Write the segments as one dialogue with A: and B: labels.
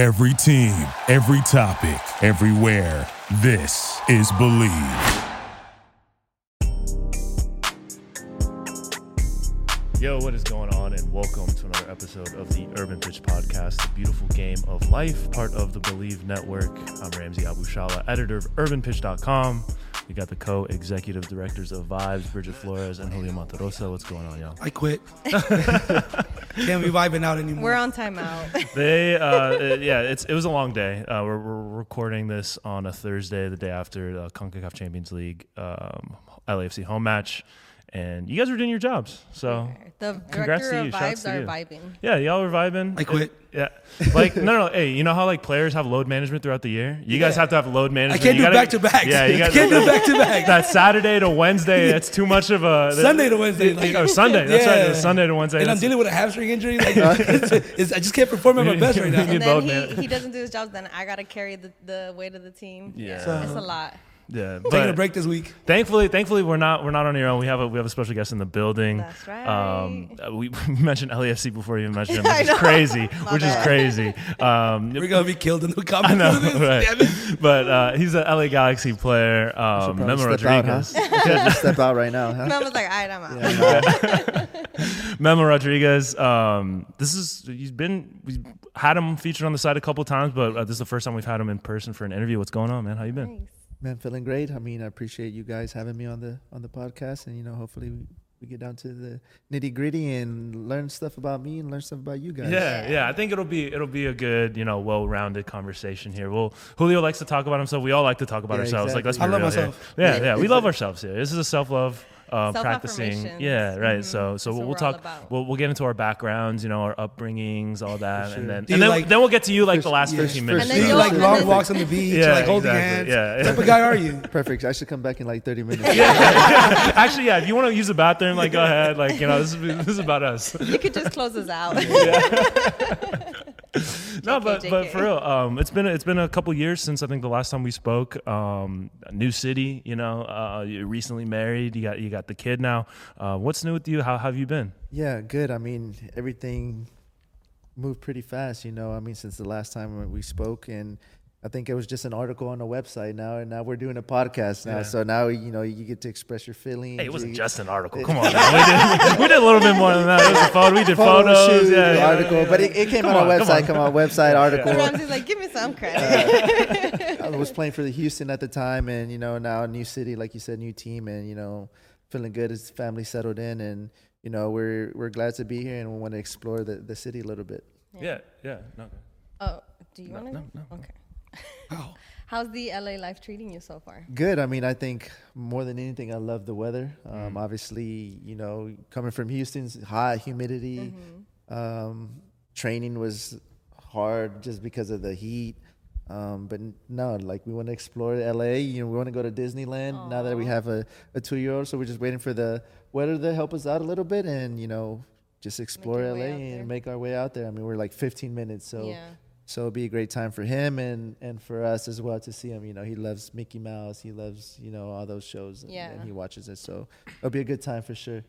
A: Every team, every topic, everywhere. This is Bleav.
B: Yo, what is going on? And welcome to another episode of the Urban Pitch Podcast, the beautiful game of life, part of the Bleav Network. I'm Ramsey Abushahla, editor of UrbanPitch.com. We got the co-executive directors of Vibes, Brigitte Flores and Julio Monterroza. What's going on, y'all?
C: I quit. Can't be vibing out anymore.
D: We're on timeout.
B: They, uh, yeah, it's it was a long day. Uh, we're, we're recording this on a Thursday, the day after the Concacaf Champions League um, LAFC home match, and you guys were doing your jobs. So
D: the
B: Congrats
D: director
B: to
D: of
B: you. Shouts
D: vibes
B: to
D: are
B: you.
D: vibing.
B: yeah, y'all are vibing.
C: I quit.
B: Yeah, like no, no. no. Hey, you know how like players have load management throughout the year? You guys have to have load management.
C: I
B: management.
C: can't
B: You
C: do
B: gotta-
C: back to back.
B: Yeah, you
C: I
B: guys
C: can't do back to back.
B: that Saturday to Wednesday. That's too much of a
C: Sunday to Wednesday. Like,
B: oh, Sunday. That's.
C: Yeah.
B: It's Sunday to Wednesday.
C: And I'm dealing with a hamstring injury. Like, it's, it's, I just can't perform at my best right now.
D: And then he, he doesn't do his job, then I gotta carry the, the weight of the team.
B: Yeah.
C: So-
D: It's a lot.
B: Yeah,
C: Taking a
B: but
C: break this week.
B: thankfully, thankfully, we're not we're not on your own. We have a we have a special guest in the building.
D: That's right.
B: Um, uh, we mentioned LAFC before you even mentioned him, which is crazy,
D: My
B: which is crazy. Um,
C: We're gonna be killed in the comments.
B: I
C: know, this.
B: right? But uh, he's an LA Galaxy player. Um,
E: Probably
B: Memo
E: step out, huh?
B: Rodriguez.
E: Just step out right now, huh?
D: Mom was like, all right, I'm out.
E: Yeah, no.
B: Memo Rodriguez. Um, this is he's been we had him featured on the site a couple times, but uh, this is the first time we've had him in person for an interview. What's going on, man? How you been?
D: Nice.
E: Man, feeling great. I mean, I appreciate you guys having me on the on the podcast, and you know, hopefully we, we get down to the nitty gritty and learn stuff about me and learn stuff about you guys.
B: Yeah, yeah. I think it'll be it'll be a good, you know, well-rounded conversation here. Well, Julio likes to talk about himself. We all like to talk about
E: Yeah,
B: ourselves. Like, let's be.
C: I love
B: real
C: myself.
B: Here. Yeah, yeah. We love ourselves here. This is a self-love. Uh, practicing,
D: Self-affirmations.
B: yeah, right.
D: Mhm.
B: So, so we'll, we'll talk. We'll, we'll get into our backgrounds, you know, our upbringings, all that,
E: sure.
B: and then
C: Do
B: and then,
C: like-
B: then we'll get to you like the last
E: yeah,
B: fifteen
E: first-
B: minutes.
D: And
C: Do
D: then
C: you like long walks on the beach,
B: Yeah,
C: like holding
B: exactly.
C: hands?
B: Yeah,
C: What type of guy are you?
E: Perfect. I should come back in like 30 minutes. yeah.
B: Actually, yeah. If you want to use the bathroom, like go ahead. Like you know, this is this is about us.
D: You could just close us out.
B: No,
D: JK,
B: but but for real, um, it's been it's been a couple years since I think the last time we spoke. Um, new city, you know, uh, you're recently married. You got you got the kid now. Uh, what's new with you? How have you been?
E: yeah, good. I mean, everything moved pretty fast. You know, I mean, since the last time we spoke, and I think it was just an article on the website now, and now we're doing a podcast now.
B: Yeah.
E: So now you know you get to express your feelings.
B: Hey, it wasn't
E: you-
B: just an article. Come on, we did we did a little bit more than that. It was a photo. We did
E: photo
B: photos.
E: shoot,
B: yeah, yeah,
E: article,
B: yeah,
E: but it, it came
B: Come
E: on our
B: on, come
E: website.
B: on.
E: Come on, website article.
D: Ramsey's like, give me some credit.
E: Uh, I was playing for the Houston at the time, and you know now a new city, like you said, new team, and you know feeling good as family settled in, and you know we're we're glad to be here, and we want to explore the, the city a little bit.
B: Yeah, yeah. No.
D: oh, do you want to
B: no, no.
D: Okay. How's the LA life treating you so far?
E: Good. I mean, I think more than anything, I love the weather. Um,
B: Mm.
E: Obviously, you know, coming from Houston's high humidity, um, training was hard just because of the heat. Um, but no, like we want to explore LA. You know, we want to go to Disneyland now that we have a, a two year old. So we're just waiting for the weather to help us out a little bit, and you know, just explore LA
D: way out there.
E: and make our way out there. I mean, we're like 15 minutes, so
D: yeah.
E: So it'll be a great time for him and and for us as well to see him. You know, he loves Mickey Mouse. He loves you know all those shows. And,
D: Yeah.
E: and he watches it. So it'll be a good time for sure.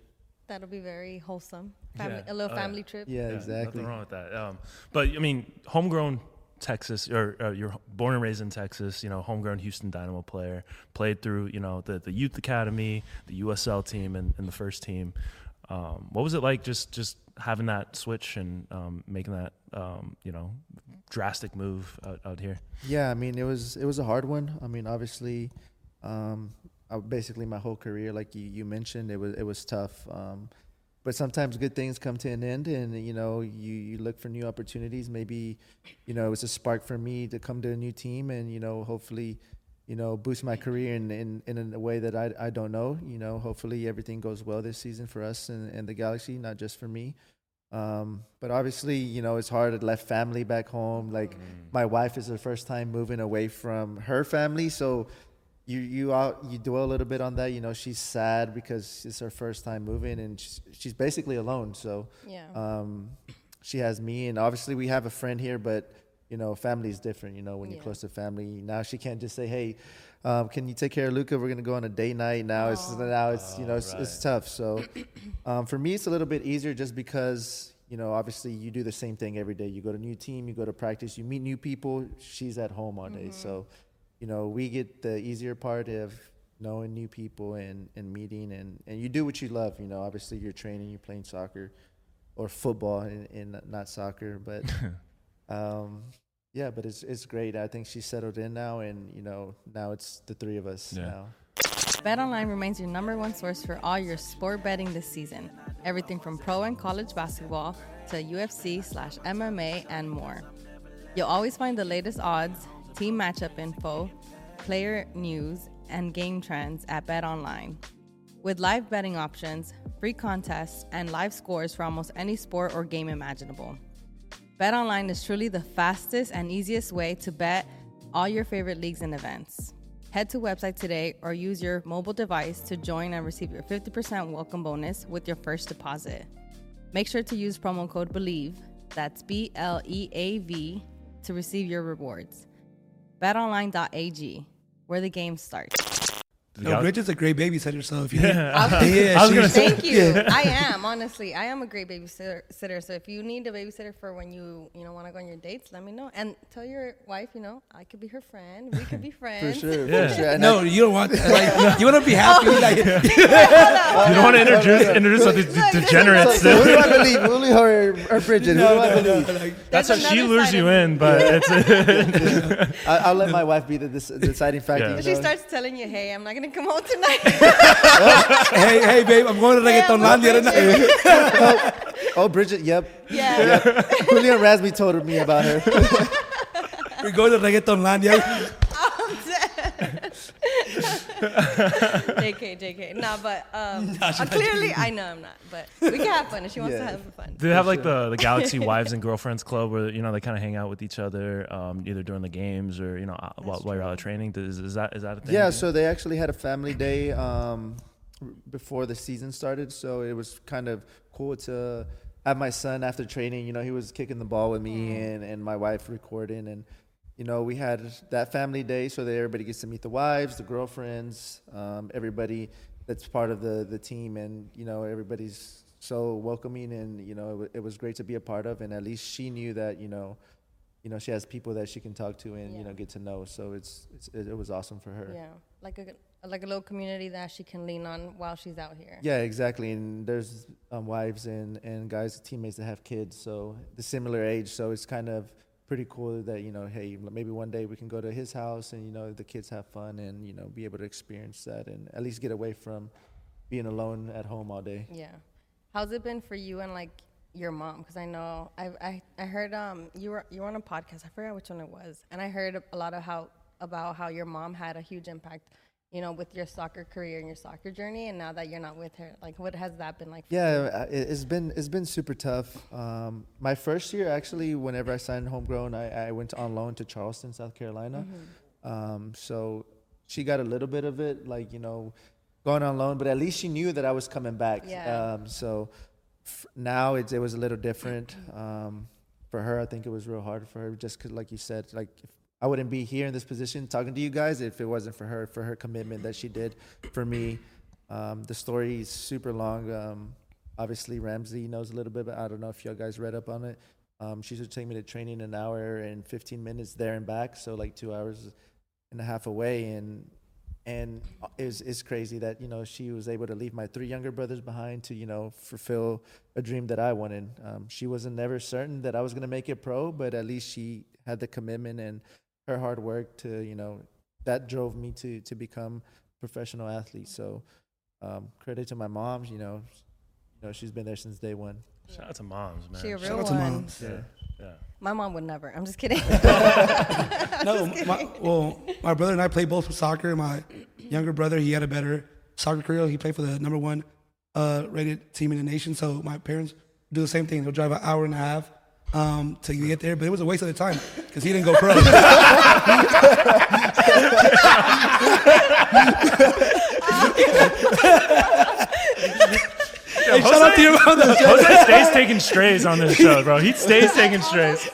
D: That'll be very wholesome. Family,
B: Yeah.
D: A little
B: yeah.
D: family trip.
E: Yeah,
B: Yeah,
E: exactly.
B: Nothing wrong with that. Um, but I mean, homegrown Texas, or uh, you're born and raised in Texas. You know, homegrown Houston Dynamo player, played through you know the the youth academy, the USL team, and, and the first team. Um, what was it like just just having that switch and um, making that um, you know drastic move out, out here?
E: Yeah, I mean it was it was a hard one. I mean, obviously, um, I, basically my whole career, like you, you mentioned, it was it was tough. Um, but sometimes good things come to an end, and you know you, you look for new opportunities. Maybe, you know, it was a spark for me to come to a new team, and you know, hopefully, you know, boost my career in in, in a way that I, I don't know. You know, hopefully everything goes well this season for us and, and the Galaxy, not just for me. Um, but obviously, you know, it's hard. I left family back home. Like my wife is the first time moving away from her family, so you you out you dwell a little bit on that. You know, she's sad because it's her first time moving, and she's, she's basically alone. So
D: Yeah.
E: um, she has me, and obviously we have a friend here, but you know, family is different. You know, when you're
D: Yeah.
E: close to family, now she can't just say, "Hey, um, can you take care of Luca? We're gonna go on a date night." Now it's now it's you know
B: Oh,
E: it's, it's tough. So um, for me, it's a little bit easier just because you know, obviously you do the same thing every day. You go to new team, you go to practice, you meet new people. She's at home all day, so you know we get the easier part of knowing new people and, and meeting and, and you do what you love. You know, obviously you're training, you're playing soccer or football and, and not soccer, but um, yeah, but it's it's great. I think she's settled in now, and you know now it's the three of us
A: Yeah.
E: now.
D: BetOnline remains your number one source for all your sport betting this season. Everything from pro and college basketball to UFC slash MMA and more. You'll always find the latest odds, team matchup info, player news, and game trends at BetOnline. With live betting options, free contests, and live scores for almost any sport or game imaginable. BetOnline is truly the fastest and easiest way to bet all your favorite leagues and events. Head to website today or use your mobile device to join and receive your 50% welcome bonus with your first deposit. Make sure to use promo code BLEAV, that's B L E A V, to receive your rewards. BetOnline.ag, where the game starts.
B: The
C: No,
B: Gal-
C: Brigitte's a great babysitter, so if you
B: Yeah.
C: yeah,
B: I was gonna say-
D: Thank you. I am honestly. I am a great babysitter. So if you need a babysitter for when you you know want to go on your dates, let me know and tell your wife. You know, I could be her friend. We could be
E: For
D: friends.
E: sure,
B: Yeah.
E: for sure.
C: No,
E: I,
C: you don't want that. Like, you want to be happy. Oh. Like,
B: you don't want to introduce introduce something
E: so,
B: degenerates.
E: so who do I believe? Willie or, or Brigitte? Who do I believe?
C: like,
B: That's how she
D: another
B: lures you in, but it's
E: I, I'll let my wife be the deciding factor.
D: She starts telling you, "Hey, I'm not gonna come home tonight."
C: hey, hey, babe, I'm going to
D: Hey, I'm
C: Reggaetonlandia tonight.
E: Oh, Brigitte. Yep.
D: yeah.
E: Julio and Ramsey told me about her.
C: We're going to Reggaetonlandia.
D: JK, JK. No, but um, uh, clearly I know I'm not. But we can have fun if she wants
E: Yeah.
D: to have fun.
B: Do they have like the, the Galaxy Wives and Girlfriends Club where you know they kind of hang out with each other, um, either during the games or you know uh, while, while you're out of training? Is, is that is that a thing?
E: Yeah, so they actually had a family day um, r- before the season started, so it was kind of cool to have my son after training. You know, he was kicking the ball with me and, and my wife recording, and you know, we had that family day so that everybody gets to meet the wives, the girlfriends, um, everybody that's part of the the team, and you know, everybody's so welcoming, and you know, it, wa- it was great to be a part of, and at least she knew that you know. You know, she has people that she can talk to and you
D: Yeah.
E: know get to know. So it's, it's it, it was awesome for her.
D: Yeah, like a like a little community that she can lean on while she's out here.
E: Yeah, exactly. And there's um, wives and, and guys, teammates that have kids, so the similar age. So it's kind of pretty cool that you know, hey, maybe one day we can go to his house and you know the kids have fun and you know be able to experience that and at least get away from being alone at home all day.
D: Yeah. How's it been for you and like your mom? Because I know I, I I heard um you were you were on a podcast. I forgot which one it was, and I heard a lot of how about how your mom had a huge impact, you know, with your soccer career and your soccer journey. And now that you're not with her, like what has that been like?
E: Yeah,
D: you?
E: uh, it- it's been it's been super tough. Um, my first year, actually, whenever I signed homegrown, I, I went on loan to Charleston, South Carolina. Um, so she got a little bit of it, like you know, going on loan, but at least she knew that I was coming back.
D: Yeah.
E: Um, so f- now it's, it was a little different. Um, for her, I think it was real hard for her, just 'cause like you said, like I wouldn't be here in this position talking to you guys if it wasn't for her, for her commitment that she did for me. Um, the story is super long. Um, obviously, Ramsey knows a little bit, but I don't know if y'all guys read up on it. Um, she should take me to training an hour and 15 minutes there and back, so like two hours and a half away. And and it's it's crazy that you know she was able to leave my three younger brothers behind to you know fulfill a dream that I wanted. Um, she wasn't never certain that I was gonna make it pro, but at least she had the commitment and her hard work to you know that drove me to to become professional athlete. So um, credit to my mom. You know, you know she's been there since day one.
B: Shout out to moms, man.
D: She a real
C: Shout
D: real
C: out to moms.
E: Yeah.
B: yeah.
D: My mom would never. I'm just kidding.
C: No, my, well, my brother and I played both soccer. My younger brother, he had a better soccer career. He played for the number one uh, rated team in the nation. So my parents do the same thing. They'll drive an hour and a half um, to get there, but it was a waste of the time because he didn't go pro. hey, shout out to your mother.
B: Jose stays taking strays on this show, bro. He stays taking strays.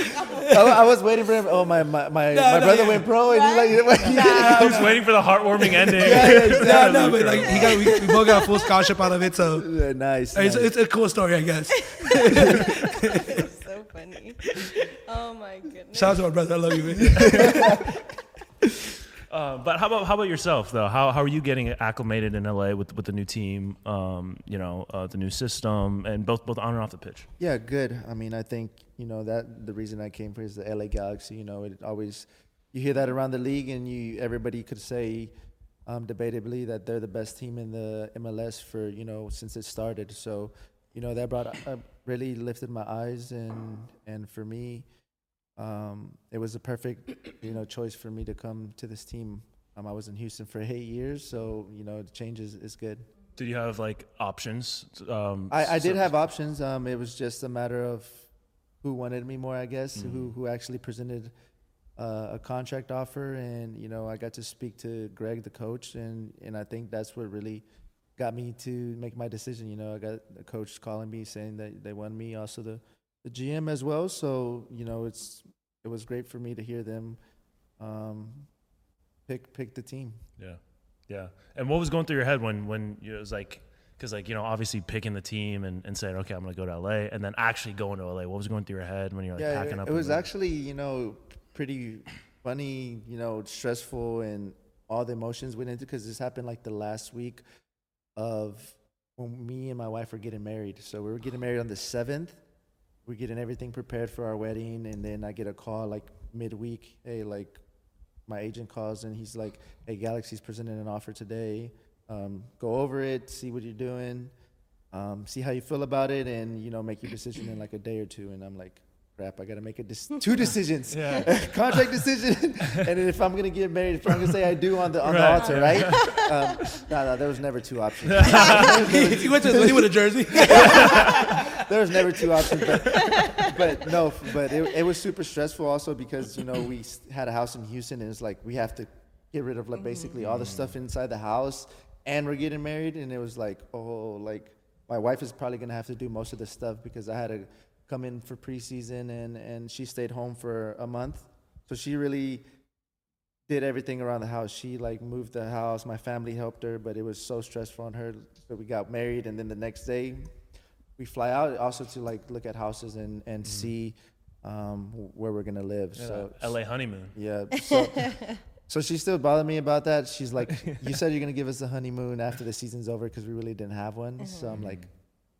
E: I, I was waiting for him. Oh, my my my,
C: No,
E: my
C: no,
E: brother
C: yeah.
E: went pro, and he's like,
B: I was waiting for the heartwarming ending.
C: no, no, but like he got, we, we both got a full scholarship out of it, so
E: Yeah, nice.
C: it's,
E: nice.
C: it's a cool story, I guess.
D: so funny. Oh my goodness.
C: Shout out to my brother, I love you, man.
B: Uh, but how about how about yourself though? How how are you getting acclimated in LA with with the new team? Um, you know, uh, the new system, and both both on and off the pitch.
E: Yeah, good. I mean, I think you know that the reason I came for is the LA Galaxy. You know, it always you hear that around the league, and you everybody could say um, debatably that they're the best team in the MLS for you know since it started. So you know that brought uh, really lifted my eyes, and and for me, um, it was a perfect you know choice for me to come to this team. Um, I was in Houston for eight years, so you know the change is, is good.
B: Did you have like options? Um,
E: I, I did
B: so-
E: have options. Um, it was just a matter of who wanted me more, I guess,
B: Mm-hmm.
E: who who actually presented uh, a contract offer, and you know, I got to speak to Greg, the coach, and and I think that's what really got me to make my decision. You know, I got the coach calling me saying that they want me, also the the GM as well. So you know, it's it was great for me to hear them um, pick pick the team.
B: Yeah, yeah. And what was going through your head when when you, it was like, because like you know, obviously picking the team and, and saying, okay, I'm gonna go to LA, and then actually going to LA. What was going through your head when you're like
E: yeah,
B: packing
E: it,
B: up?
E: it was
B: moving?
E: actually you know pretty funny, you know, stressful, and all the emotions went into because this happened like the last week of when me and my wife were getting married. So we were getting married on the seventh. We're getting everything prepared for our wedding, and then I get a call like midweek. Hey, like my agent calls and he's like, "Hey, Galaxy's presenting an offer today. Um, go over it, see what you're doing, um, see how you feel about it, and you know, make your decision in like a day or two. And I'm like, "Crap, I got to make a dis- two decisions, contract decision, and if I'm gonna get married, if I'm gonna say I do on the on
B: Right.
E: the altar, right? Um, no, no, there was never two options.
C: he went to he went to Jersey.
E: There was never two options, but, but no, but it, it was super stressful also because you know we had a house in Houston and it's like we have to get rid of like basically all the mm. stuff inside the house and we're getting married and it was like oh like my wife is probably gonna have to do most of the stuff because I had to come in for preseason and and she stayed home for a month, so she really did everything around the house. She like moved the house. My family helped her, but it was so stressful on her. So we got married, and then the next day we fly out also to like look at houses and and see um, where we're gonna live.
B: Yeah,
E: So
B: LA honeymoon.
E: yeah. So, so she still bothered me about that. She's like, "You said you're gonna give us a honeymoon after the season's over because we really didn't have one." So I'm like,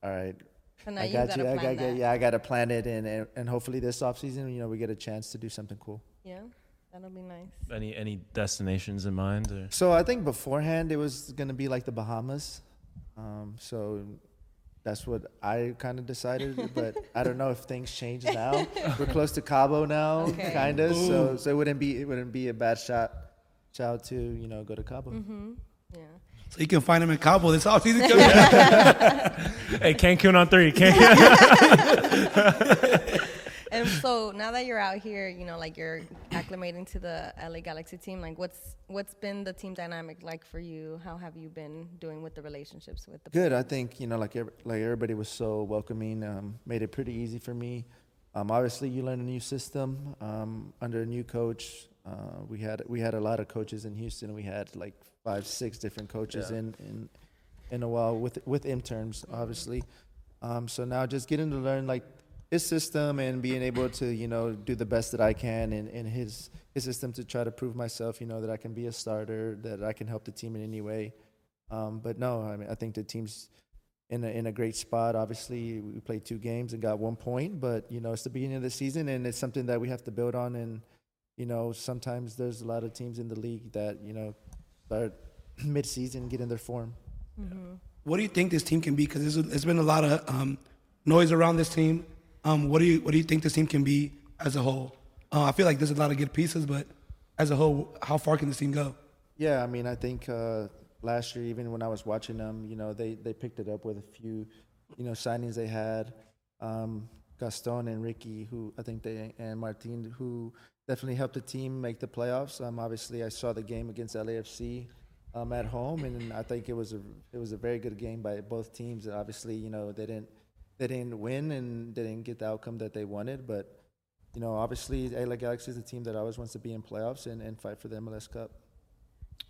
E: "All right,
D: So now
E: I got
D: gotta
E: you. I got
D: that.
E: yeah, I got to plan it, and, and and hopefully this off season, you know, we get a chance to do something cool."
D: Yeah, that'll be nice.
B: Any any destinations in mind? Or?
E: So I think beforehand it was gonna be like the Bahamas. Um, so that's what I kind of decided, but I don't know if things change now. We're close to Cabo now,
D: Okay.
E: kind of. So so it wouldn't be it wouldn't be a bad shot shout to you know go to Cabo.
D: Mm-hmm. Yeah.
C: So you can find him in Cabo this offseason. coming.
B: hey, Cancun on three. Cancun.
D: And so now that you're out here, you know, like you're acclimating to the LA Galaxy team, like what's what's been the team dynamic like for you? How have you been doing with the relationships with the
E: Good. I think you know, like ev- like everybody was so welcoming. Um, made it pretty easy for me. Um, obviously, you learn a new system um, under a new coach. Uh, we had we had a lot of coaches in Houston. We had like five, six different coaches
B: Yeah.
E: in in in a while with with interns, obviously. Um, so now just getting to learn like his system and being able to you know do the best that I can in, in his his system to try to prove myself. You know that I can be a starter, that I can help the team in any way. Um, but no, I mean I think the team's in a, in a great spot. Obviously, we played two games and got one point, but you know it's the beginning of the season and it's something that we have to build on. And you know sometimes there's a lot of teams in the league that you know start mid-season getting their form.
C: what do you think this team can be? Because there's, there's been a lot of um, noise around this team. Um, what do you what do you think this team can be as a whole? Uh, I feel like there's a lot of good pieces, but as a whole, how far can this team go?
E: Yeah, I mean, I think uh, last year, even when I was watching them, you know, they, they picked it up with a few, you know, signings they had. Um, Gaston and Riqui, who I think they, and Martin, who definitely helped the team make the playoffs. Um, obviously, I saw the game against LAFC um, at home, and I think it was a it was a very good game by both teams. Obviously, you know, they didn't they didn't win and they didn't get the outcome that they wanted, but you know, obviously, LA Galaxy is a team that always wants to be in playoffs and, and fight for the MLS Cup.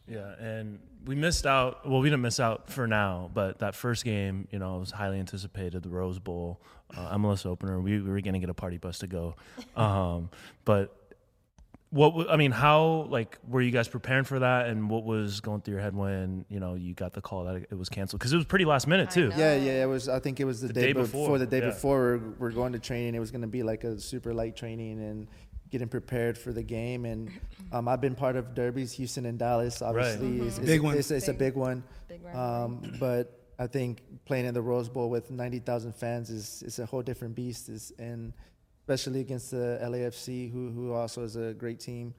B: Yeah, and we missed out. Well, we didn't miss out for now, but that first game, you know, was highly anticipated. The Rose Bowl, uh, MLS opener. We, we were going to get a party bus to go, um, but what I mean, how like were you guys preparing for that, and what was going through your head when you know you got the call that it was canceled? Because it was pretty last minute too.
E: Yeah, yeah, it was. I think it was the,
B: The
E: day,
B: day
E: before,
B: before,
E: The day
B: yeah.
E: before we're, we're going to training. It was going to be like a super light training and getting prepared for the game. And um, I've been part of derbies, Houston and Dallas. Obviously, it's, it's,
C: Big one.
E: It's, it's a big one.
D: Big rivalry.
E: Um, but I think playing in the Rose Bowl with ninety thousand fans is is a whole different beast. Is and especially against the LAFC, who who also is a great team.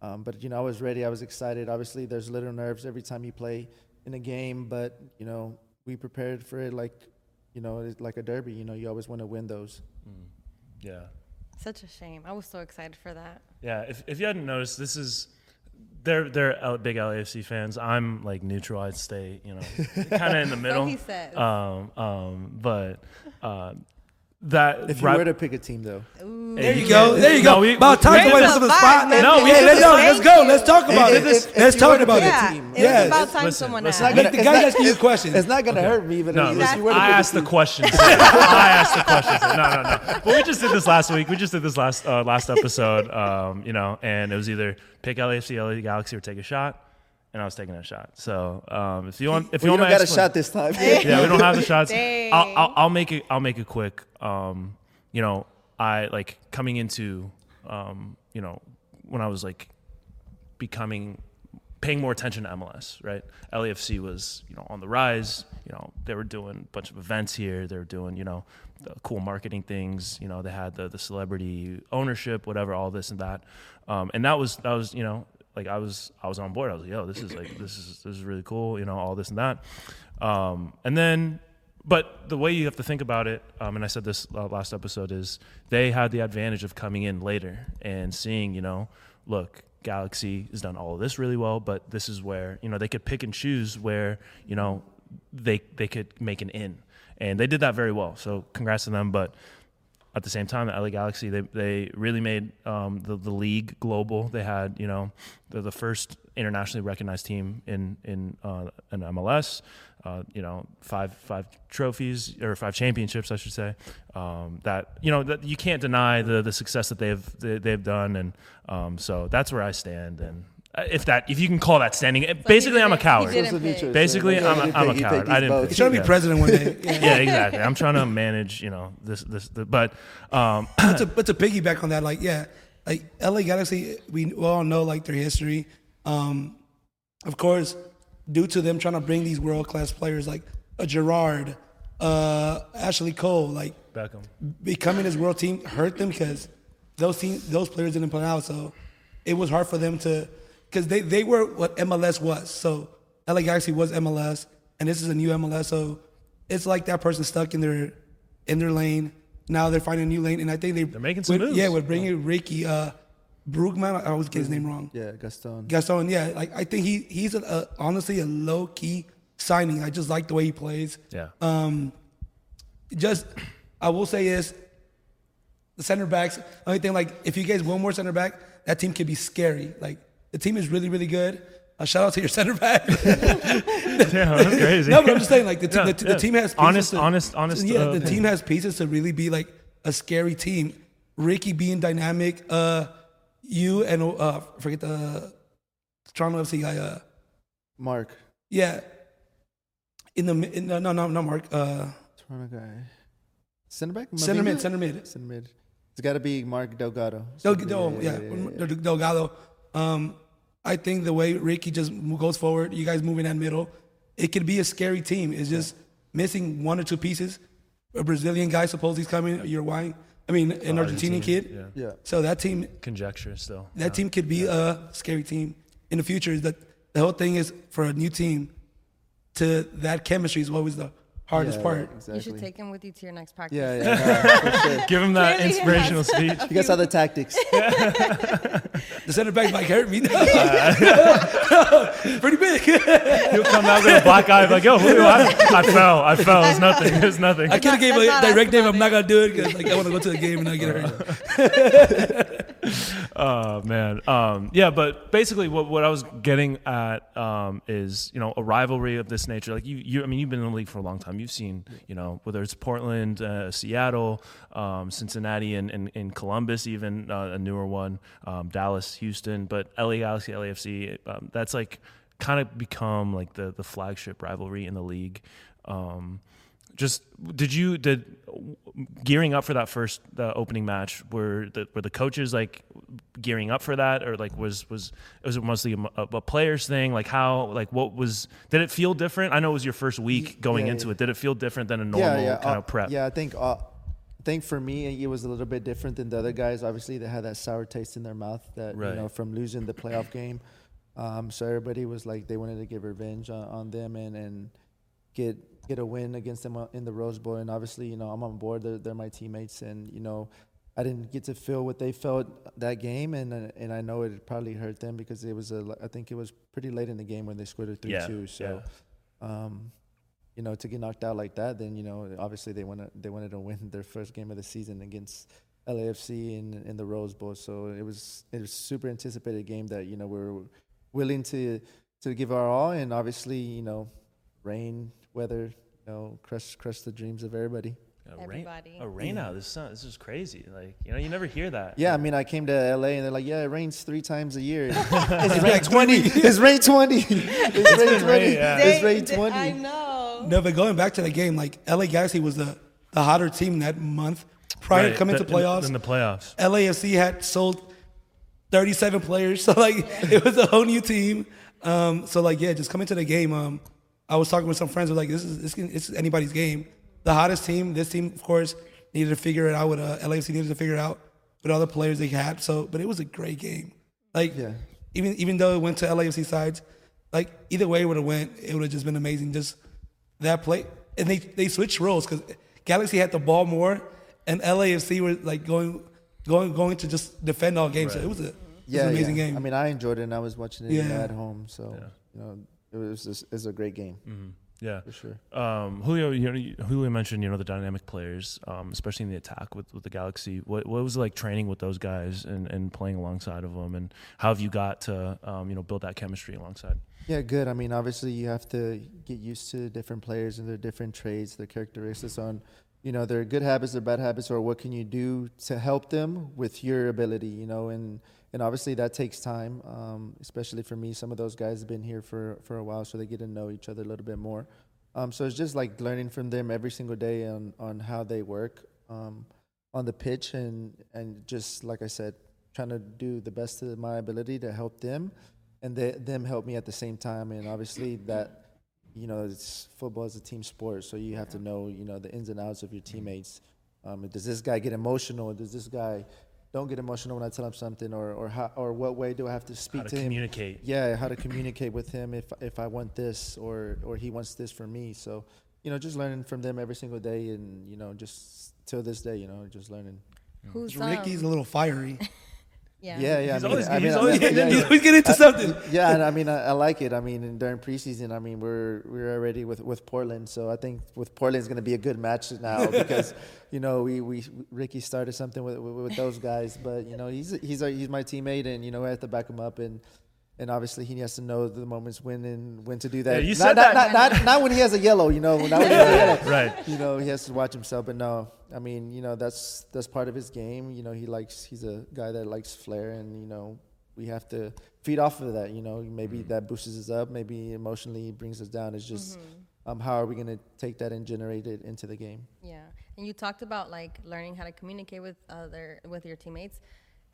E: Um, but you know, I was ready. I was excited. Obviously, there's little nerves every time you play in a game, but you know, we prepared for it like, you know, it's like a derby. You know, you always want to win those.
B: Yeah,
D: Such a shame. I was so excited for that.
B: yeah. If if you hadn't noticed, this is. They're they're L- big LAFC fans. I'm like neutral. I'd stay, you know, kind of in the middle.
D: he says.
B: Um, um, but uh, that
E: If you
B: rap-
E: were to pick a team, though,
D: Ooh.
C: There you go. There you go.
B: No, we-
C: about time
B: we-
C: somebody
B: we-
C: put the
D: Fine,
C: spot.
D: man.
B: No, we
C: hey, let's,
B: this.
C: no, let's go. Let's talk about
E: If-
C: it.
E: if- if
C: let's
E: you
C: talk about
E: pick a
C: it.
D: yeah,
E: team.
D: it
C: Yes.
D: was about time
B: Listen,
D: someone
B: listen,
D: asked.
C: Make the guy asking you questions.
E: it's not gonna hurt me. But
B: No,
E: if
B: listen,
E: you were to
B: I
E: pick
B: asked the questions. I asked the questions. No, no, no. But we just did this last week. We just did this last uh, last episode. Um, you know, and it was either pick LAFC, LA Galaxy, or take a shot. And I was taking a shot. So um, if you want, if you
E: Well, you
B: want
E: don't
B: my
E: got a shot this time.
B: yeah, we don't have the shots. I'll, I'll, I'll make it. I'll make it quick. Um, you know, I like coming into, um, you know, when I was like becoming, paying more attention to MLS. Right, LAFC was you know on the rise. You know, they were doing a bunch of events here. They were doing you know, the cool marketing things. You know, they had the the celebrity ownership, whatever, all this and that. Um, and that was that was you know like I was I was on board. I was like, yo, this is like this is this is really cool. You know, all this and that. Um, and then, but the way you have to think about it, um, and I said this uh, last episode is they had the advantage of coming in later and seeing, you know, look, Galaxy has done all of this really well, but this is where you know they could pick and choose where you know they they could make an in, and they did that very well. So congrats to them. But at the same time, the LA Galaxy, they, they really made um, the, the league global. They had, you know, the, the first internationally recognized team in, in, uh, MLS, uh, you know, five, five trophies or five championships, I should say, um, that, you know, that you can't deny the, the success that they've, they, they've done. And um, so that's where I stand. And if that, if you can call that standing, basically I'm a coward.
D: didn't
E: Social
D: pick.
E: neutral,
B: Basically,
E: so,
B: I'm a-
E: you
B: I'm a
E: pick- you
B: coward.
E: pick
B: I
E: these
B: didn't.
C: He's trying to be president one day. Yeah.
B: yeah, exactly. I'm trying to manage, you know, this, this, the, but, um,
C: but, to, but to piggyback on that, like, yeah, like LA Galaxy, we all know like their history. Um, of course, due to them trying to bring these world class players like a Gerrard, uh, Ashley Cole, like
B: Beckham.
C: becoming this world team hurt them because those team, those players didn't play out. So it was hard for them to, because they, they were what MLS was. So LA Galaxy was MLS, and this is a new MLS. So it's like that person stuck in their in their lane. Now they're finding a new lane, and I think they
B: They're making some
C: with-
B: moves.
C: Yeah, with bringing Riqui uh, Brugman, I always get his name wrong.
E: Yeah, Gaston.
C: Gaston, yeah, like I think he he's a, a, honestly a low key signing. I just like the way he plays.
B: Yeah.
C: Um, just I will say is the center backs. Only thing like if you guys want more center back, that team can be scary. Like the team is really really good. Uh, shout out to your center back.
B: Yeah, that's crazy.
C: no, but I'm just saying like the, te-
B: Yeah,
C: the, the
B: yeah.
C: team has pieces
B: Honest-
C: to-
B: honest- honest,
C: Yeah,
B: uh,
C: the
B: opinion.
C: team has pieces to really be like a scary team. Riqui being dynamic. Uh, you and uh, forget the Toronto FC guy. Uh,
E: Mark.
C: yeah. In the in, no no no no Mark. Uh,
E: Toronto guy. Center back?
C: center mid center mid.
E: Center mid. It's got to be Mark Delgado.
C: Del- Del- yeah, Del- Delgado. Um, I think the way Riqui just goes forward, you guys moving that middle, it could be a scary team. It's just missing one or two pieces. A Brazilian guy supposedly he's coming. A Uruguayan, I mean, an Argentinian kid.
B: Yeah.
E: Yeah.
C: So that team,
B: Conjecture still.
C: that team could be a scary team in the future. Is that the whole thing is for a new team to that chemistry is always the hardest
E: Yeah,
C: part.
E: Exactly.
D: You should take him with you to your next practice.
E: Yeah, yeah, no, for sure.
B: Give him that
D: Clearly
B: inspirational
D: has-
B: speech.
E: You guys saw the tactics.
C: The center back might hurt me. Pretty big.
B: He'll come out with a black eye, like, "Yo, Julio, I, I fell, I fell. It's nothing. It's nothing."
C: I could have gave a direct name. I'm not gonna do it because like I want to go to the game and not get hurt.
B: Oh man, um, yeah, but basically, what, what I was getting at um, is you know a rivalry of this nature. Like you, you, I mean, you've been in the league for a long time. You've seen you know whether it's Portland, uh, Seattle, um, Cincinnati, and, and, and Columbus, even uh, a newer one, um, Dallas, Houston, but LA Galaxy, LAFC. Um, that's like kind of become like the the flagship rivalry in the league. Um, just did you did gearing up for that first the opening match were the were the coaches like gearing up for that or like was was was it mostly a, a players thing like how like what was did it feel different i know it was your first week going
E: yeah,
B: into
E: yeah.
B: it did it feel different than a normal kind
E: uh,
B: of prep
E: Yeah, I think uh, I think for me it was a little bit different than the other guys. Obviously, they had that sour taste in their mouth that
B: Right.
E: you know from losing the playoff game. Um, so everybody was like they wanted to get revenge on, on them and and get get a win against them uh, in the Rose Bowl. And obviously, you know, I'm on board. They're, they're my teammates, and you know. I didn't get to feel what they felt that game, and uh, and I know it probably hurt them because it was a. I think it was pretty late in the game when they scored a three
B: Yeah,
E: two. So, um, you know, to get knocked out like that, then you know, obviously they wanted they wanted to win their first game of the season against LAFC in in the Rose Bowl. So it was it was super anticipated game that you know we are willing to to give our all, and obviously you know, rain, weather, you know, crush crush the dreams of everybody.
B: a rain,
D: Everybody.
B: a rain out this sun, this is crazy like you know you never hear that
E: Yeah, I mean, I came to LA and they're like, "Yeah, it rains three times a year. It's
C: like
E: rain twenty. It's rain twenty. It's rain twenty.
B: yeah.
E: It's rain
D: they- I
E: twenty."
D: know.
C: No, but going back to the game, like LA Galaxy was the, the hotter team that month prior
B: Right,
C: to coming
B: the-
C: to playoffs.
B: in the playoffs
C: LAFC had sold 37 players, so like it was a whole new team. Um, so like yeah, just coming to the game. Um, I was talking with some friends. Who were like, this is this can, it's anybody's game. The hottest team. This team, of course, needed to figure it out. With uh, LAFC needed to figure it out with all the players they had. So, but it was a great game. Like
E: Yeah.
C: even even though it went to LAFC sides, like either way it would have went, it would have just been amazing. Just that play, and they they switched roles because Galaxy had the ball more, and LAFC were like going going going to just defend all games. So it was a it was an amazing
E: yeah.
C: game.
E: I mean, I enjoyed it, and I was watching it
C: Yeah.
E: at home. So you know, it was just, it was a great game
B: yeah
E: for sure.
B: Um, Julio, you know, Julio mentioned you know the dynamic players, um, especially in the attack with, with the Galaxy. What what was it like training with those guys and, and playing alongside of them, and how have you got to um, you know build that chemistry alongside?
E: Yeah, good. I mean, obviously, you have to get used to different players and their different traits, their characteristics on, you know, their good habits, their bad habits, or what can you do to help them with your ability, you know, and and obviously that takes time, um, especially for me. Some of those guys have been here for for a while, so they get to know each other a little bit more. Um, so it's just like learning from them every single day on on how they work um, on the pitch, and and just like I said, trying to do the best of my ability to help them and they, them help me at the same time. And obviously that, you know, it's football is a team sport, so you have to know, you know, the ins and outs of your teammates. Um, does this guy get emotional? Does this guy don't get emotional when I tell him something, or or how, or what way do I have to speak
B: How to
E: to him?
B: communicate?
E: Yeah, how to communicate with him if if I want this or or he wants this for me. So, you know, just learning from them every single day, and you know, just till this day, you know, just learning.
D: Who's
C: Riqui's
D: um,
C: a little fiery.
D: yeah.
E: Yeah, yeah.
B: He's
E: I mean,
B: always-
E: I mean,
B: he's
E: I
B: always-
E: mean, yeah,
C: He's always getting into something.
E: yeah, and I mean, I, I like it. I mean, during preseason, I mean, we're we're already with with Portland, so I think with Portland is going to be a good match now because you know we we Riqui started something with, with with those guys, but you know he's he's our, he's my teammate, and you know I have to back him up and. And obviously, he has to know the moments when and when to do that.
B: Yeah, you
E: not,
B: said
E: not,
B: that.
E: Not, not, not when he has a yellow, you know. Not when he has a yellow.
B: Right.
E: You know, he has to watch himself. But no, I mean, you know, that's that's part of his game. You know, he likes. He's a guy that likes flair, and you know, we have to feed off of that. You know, maybe that boosts us up. Maybe emotionally brings us down. It's just um, how are we going to take that and generate it into the game?
D: Yeah, and you talked about like learning how to communicate with other with your teammates.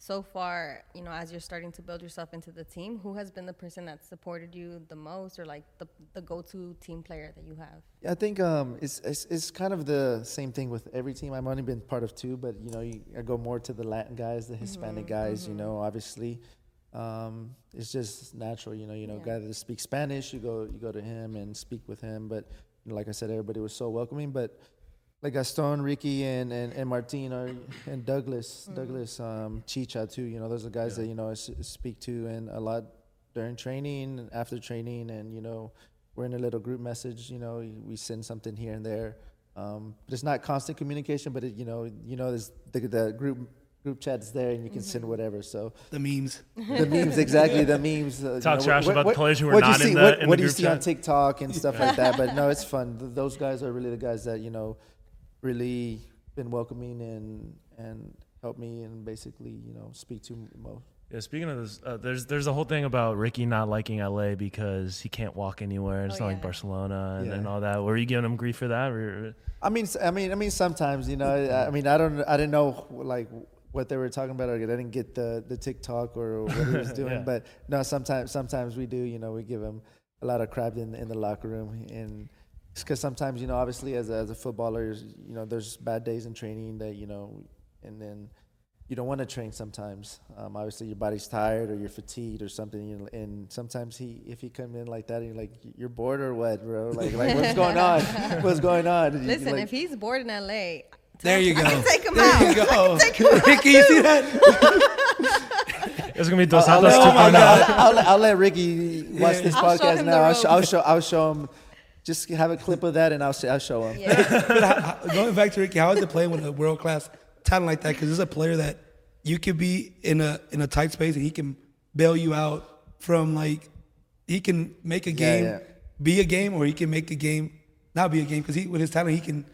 D: So far, you know, as you're starting to build yourself into the team, who has been the person that supported you the most, or like the the go-to team player that you have?
E: I think um, it's, it's it's kind of the same thing with every team. I've only been part of two, but you know, you, I go more to the Latin guys, the Hispanic guys. You know, obviously, um, it's just natural. You know, you know,
D: Yeah.
E: guy that speaks Spanish, you go you go to him and speak with him. But like I said, everybody was so welcoming. But like Gaston, Riqui, and and, and Martin are and Douglas, Douglas, um, Chicha too. You know, those are guys that you know I s- speak to and a lot during training and after training, and you know, we're in a little group message. You know, we send something here and there. Um, but it's not constant communication, but it, you know, you know, there's the, the group group chat's there, and you can send whatever. So
C: The memes.
E: the memes, exactly the memes. Uh, you
B: Talk
E: know,
B: trash
E: what-
B: about the players who are
E: what you
B: not in
E: see-
B: the-
E: What,
B: in the
E: what do you
B: group
E: see on. TikTok and stuff like that? But no, it's fun. Th- Those guys are really the guys that you know, really been welcoming and and help me and basically you know speak to most.
B: Yeah, speaking of this, uh, there's there's a whole thing about Riqui not liking LA because he can't walk anywhere. It's
D: Oh,
B: not like. Barcelona and,
E: Yeah.
B: and all that. Were you giving him grief for that? Or,
E: I mean, I mean, I mean, sometimes you know, I, I mean, I don't, I didn't know like what they were talking about. I didn't get the the TikTok or what he was doing.
B: Yeah.
E: But no, sometimes, sometimes we do. You know, we give him a lot of crap in in the locker room, and because sometimes you know, obviously as a, as a footballer, you know, there's bad days in training that you know, and then. You don't want to train sometimes. Um, obviously, your body's tired or you're fatigued or something. You know, and sometimes he, if he come in like that, and you're like, "You're bored or what, bro? Like, like what's going on? What's going on?"
D: Listen,
E: like-
D: if he's bored in LA,
C: There you go.
D: I can take him
C: there
D: out.
C: you go. Riqui, you see that?
B: it's gonna be Dos
E: I'll,
B: Santos
E: let, I'll,
B: 2.0.
E: let- I'll I'll let Riqui watch
C: Yeah.
E: this
D: I'll
E: podcast now. I'll, sh- I'll show. I'll show him. Just have a clip of that, and I'll, sh- I'll show him.
D: yeah.
C: But how- how- going back to Riqui, how is it playing with a world class talent like that? Because this is a player that you could be in a in a tight space and he can bail you out from like he can make a
E: Yeah,
C: game
E: yeah.
C: be a game or he can make a game not be a game because he with his talent he can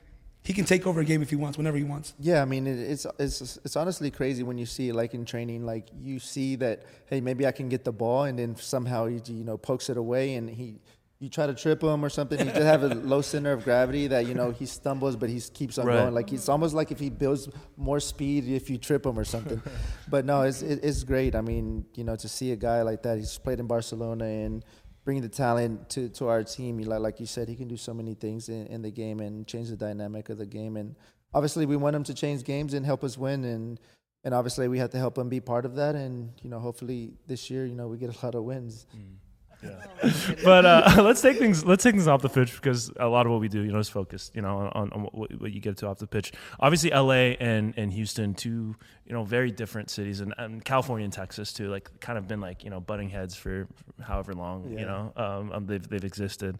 C: he can take over a game if he wants whenever he wants.
E: Yeah, I mean, it, it's it's it's honestly crazy when you see like in training, like you see that hey, maybe I can get the ball, and then somehow he you know pokes it away, and he you try to trip him or something. He just have a low center of gravity that you know he stumbles, but he keeps on
B: Right.
E: going. Like it's almost like if he builds more speed if you trip him or something. but no, it's it, it's great. I mean, you know, to see a guy like that, he's played in Barcelona and bringing the talent to, to our team. You Like, like you said, he can do so many things in, in the game and change the dynamic of the game. And obviously, we want him to change games and help us win. And and obviously, we have to help him be part of that. And you know, hopefully this year, you know, we get a lot of wins. Mm.
B: but uh, let's take things let's take things off the pitch because a lot of what we do, you know, is focused, you know, on, on what, what you get to off the pitch. Obviously, L.A. and and Houston, two you know very different cities, and, and California and Texas too, like kind of been like you know butting heads for however long you know um, um, they've they've existed.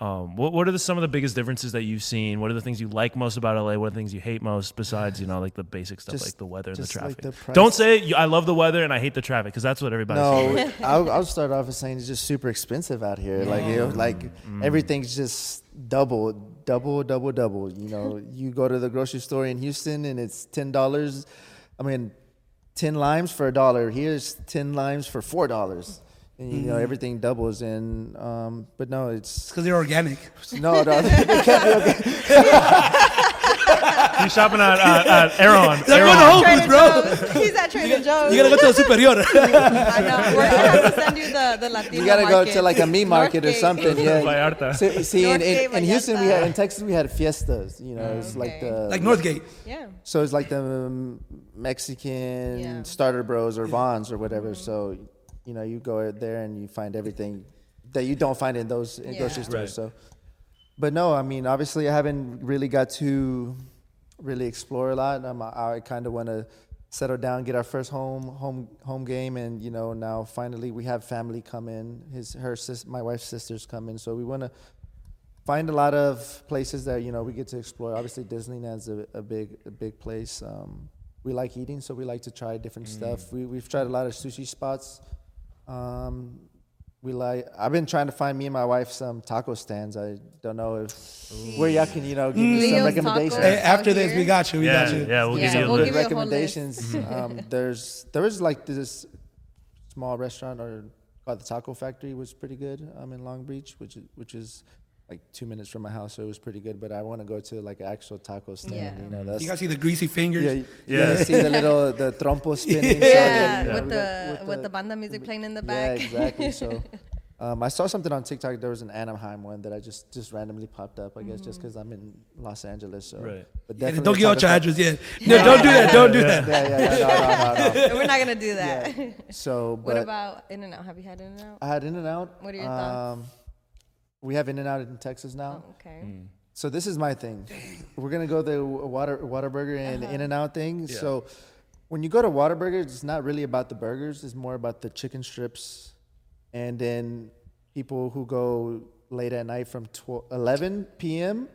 B: Um, what what are the, some of the biggest differences that you've seen? What are the things you like most about L.A.? What are the things you hate most besides you know like the basic stuff
E: Just-
B: like the weather and the
E: just like
B: traffic?
E: the.
B: Don't say you, I love the weather and I hate the traffic because that's what everybody says.
E: No, I'll, I'll start off as saying it's just super expensive out here. Like, you know, like everything's just double, double, double, double. You know, you go to the grocery store in Houston and it's ten dollars. I mean, ten limes for a dollar. Here's ten limes for four dollars. And you know everything doubles, and um, but no, it's
C: because they're organic.
E: no, no, they can't be okay.
B: He's shopping at, at, at Erewhon.
C: They're
B: Erewhon.
C: going to Whole Foods,
D: Trader
C: bro.
D: Joe's. He's at Trader Joe's.
C: You gotta go to the superior.
D: I know. We're gonna have to send you the the Latino
E: You gotta go
D: market.
E: to like a meat market or
D: Northgate.
E: something. Yeah.
B: Vallarta.
E: See, see in, in,
D: Northgate,
E: in Houston, we had in Texas we had fiestas. You know, it's like
D: Okay.
E: the
C: like Northgate.
D: Yeah.
E: So it's like the um, Mexican
D: Yeah.
E: Stater Bros or Vons or whatever. So, you know, you go there and you find everything that you don't find in those in
D: Yeah.
E: grocery stores.
B: Right.
E: So, but no, I mean, obviously, I haven't really got to really explore a lot. Um, I, kind of want to settle down, get our first home home home game, and you know, now finally we have family come in. His her sis, my wife's sisters come in, so we want to find a lot of places that you know we get to explore. Obviously, Disneyland's a, a big a big place. Um, we like eating, so we like to try different stuff. We we've tried a lot of sushi spots. Um, we like. I've been trying to find me and my wife some taco stands. I don't know if where y'all can you know give me some recommendations.
C: Hey, after this, we got you. We
B: Yeah,
C: got you.
B: yeah, we'll
D: Yeah,
B: give you a
D: we'll
B: list.
D: give you a whole list.
E: recommendations. um, there's there was like this small restaurant or called the Taco Factory was pretty good um, in Long Beach, which is which is like two minutes from my house, so it was pretty good. But I want to go to like an actual taco stand.
D: Yeah.
E: You know, that's
C: You guys see the greasy fingers?
E: yeah, you,
B: Yeah.
E: yeah. see the little the trompo spinning.
D: Yeah,
E: so,
D: with the
E: with
D: with
E: the-
D: the banda music playing in the back.
E: yeah,
D: back.
E: exactly. So. Um, I saw something on TikTok. There was an Anaheim one that I just just randomly popped up. I guess just because I'm in Los Angeles. So.
B: Right.
E: But
C: Yeah, don't give out
E: Taco
C: your
E: Fa-
C: address yet. No, don't do that. Don't do
B: Yeah.
C: that.
E: Yeah, yeah, yeah. No, no, no, no.
D: We're not gonna do that.
E: So,
D: What about In and Out? Have you had In and Out?
E: I had In and Out.
D: What are your thoughts?
E: We have In and Out in Texas now.
D: Oh, okay.
E: So this is my thing. We're gonna go the water Whataburger and
D: Uh-huh.
E: In and Out thing. So when you go to Whataburger, it's not really about the burgers. It's more about the chicken strips, and then people who go late at night from 12, 11 p.m.